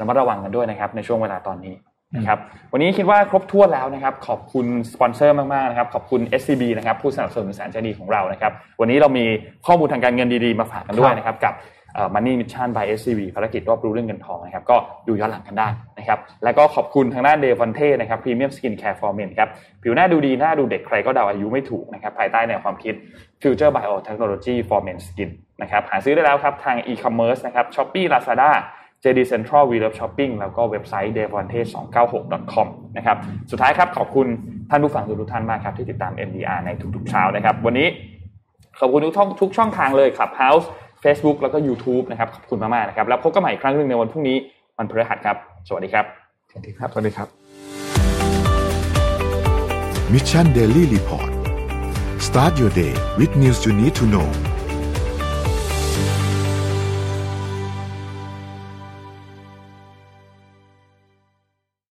ระมัดระวังกันด้วยนะครับในช่วงเวลาตอนนี้ นะครับวันนี้คิดว่าครบถ้วนแล้วนะครับ ขอบคุณสปอนเซอร์มากๆนะครับ ขอบคุณ SCB นะครับผู้สนับสนุนแสนใจดีของเรานะครับ วันนี้เรามีข้อมูลทางการเงินดีๆ มาฝากกันด้วยนะครับกับเอ่อ Money Mission by SCB ภารกิจรอบรู้เรื่องเงินทองนะครับ ก็ดูย้อนหลังกันได้นะครับ แล้วก็ขอบคุณทางด้านเดวันเท่นะครับ Premium Skin Care for Men ครับ ผิวหน้าดูดี หน้าดูเด็กใครก็เดาอายุไม่ถูกนะครับ ภายใต้แนวความคิด Future Biotechnology for Men Skin นะครับหาซื้อได้แล้วครับทาง e-commerce นะครับ Shopee Lazada JD Central We Love Shopping แล้วก็เว็บไซต์ d e v o n t e 2 9 6 com นะครับ สุดท้ายครับขอบคุณท่านผู้ฟังทุกท่านมากครับที่ติดตาม MDR ในทุกๆเช้านะครับ วันนี้ขอบคุณทุกช่องทุกช่องทางเลย Clubhouse Facebook แล้วก็ YouTube นะครับ ขอบคุณมากๆนะครับ แล้วพบกันใหม่อีกครั้งหนึ่งในวันพรุ่งนี้วันพฤหัสครับ สวัสดีครับ สวัสดีครับ สวัสดีครับ Mission Daily Report start your day with news you need to know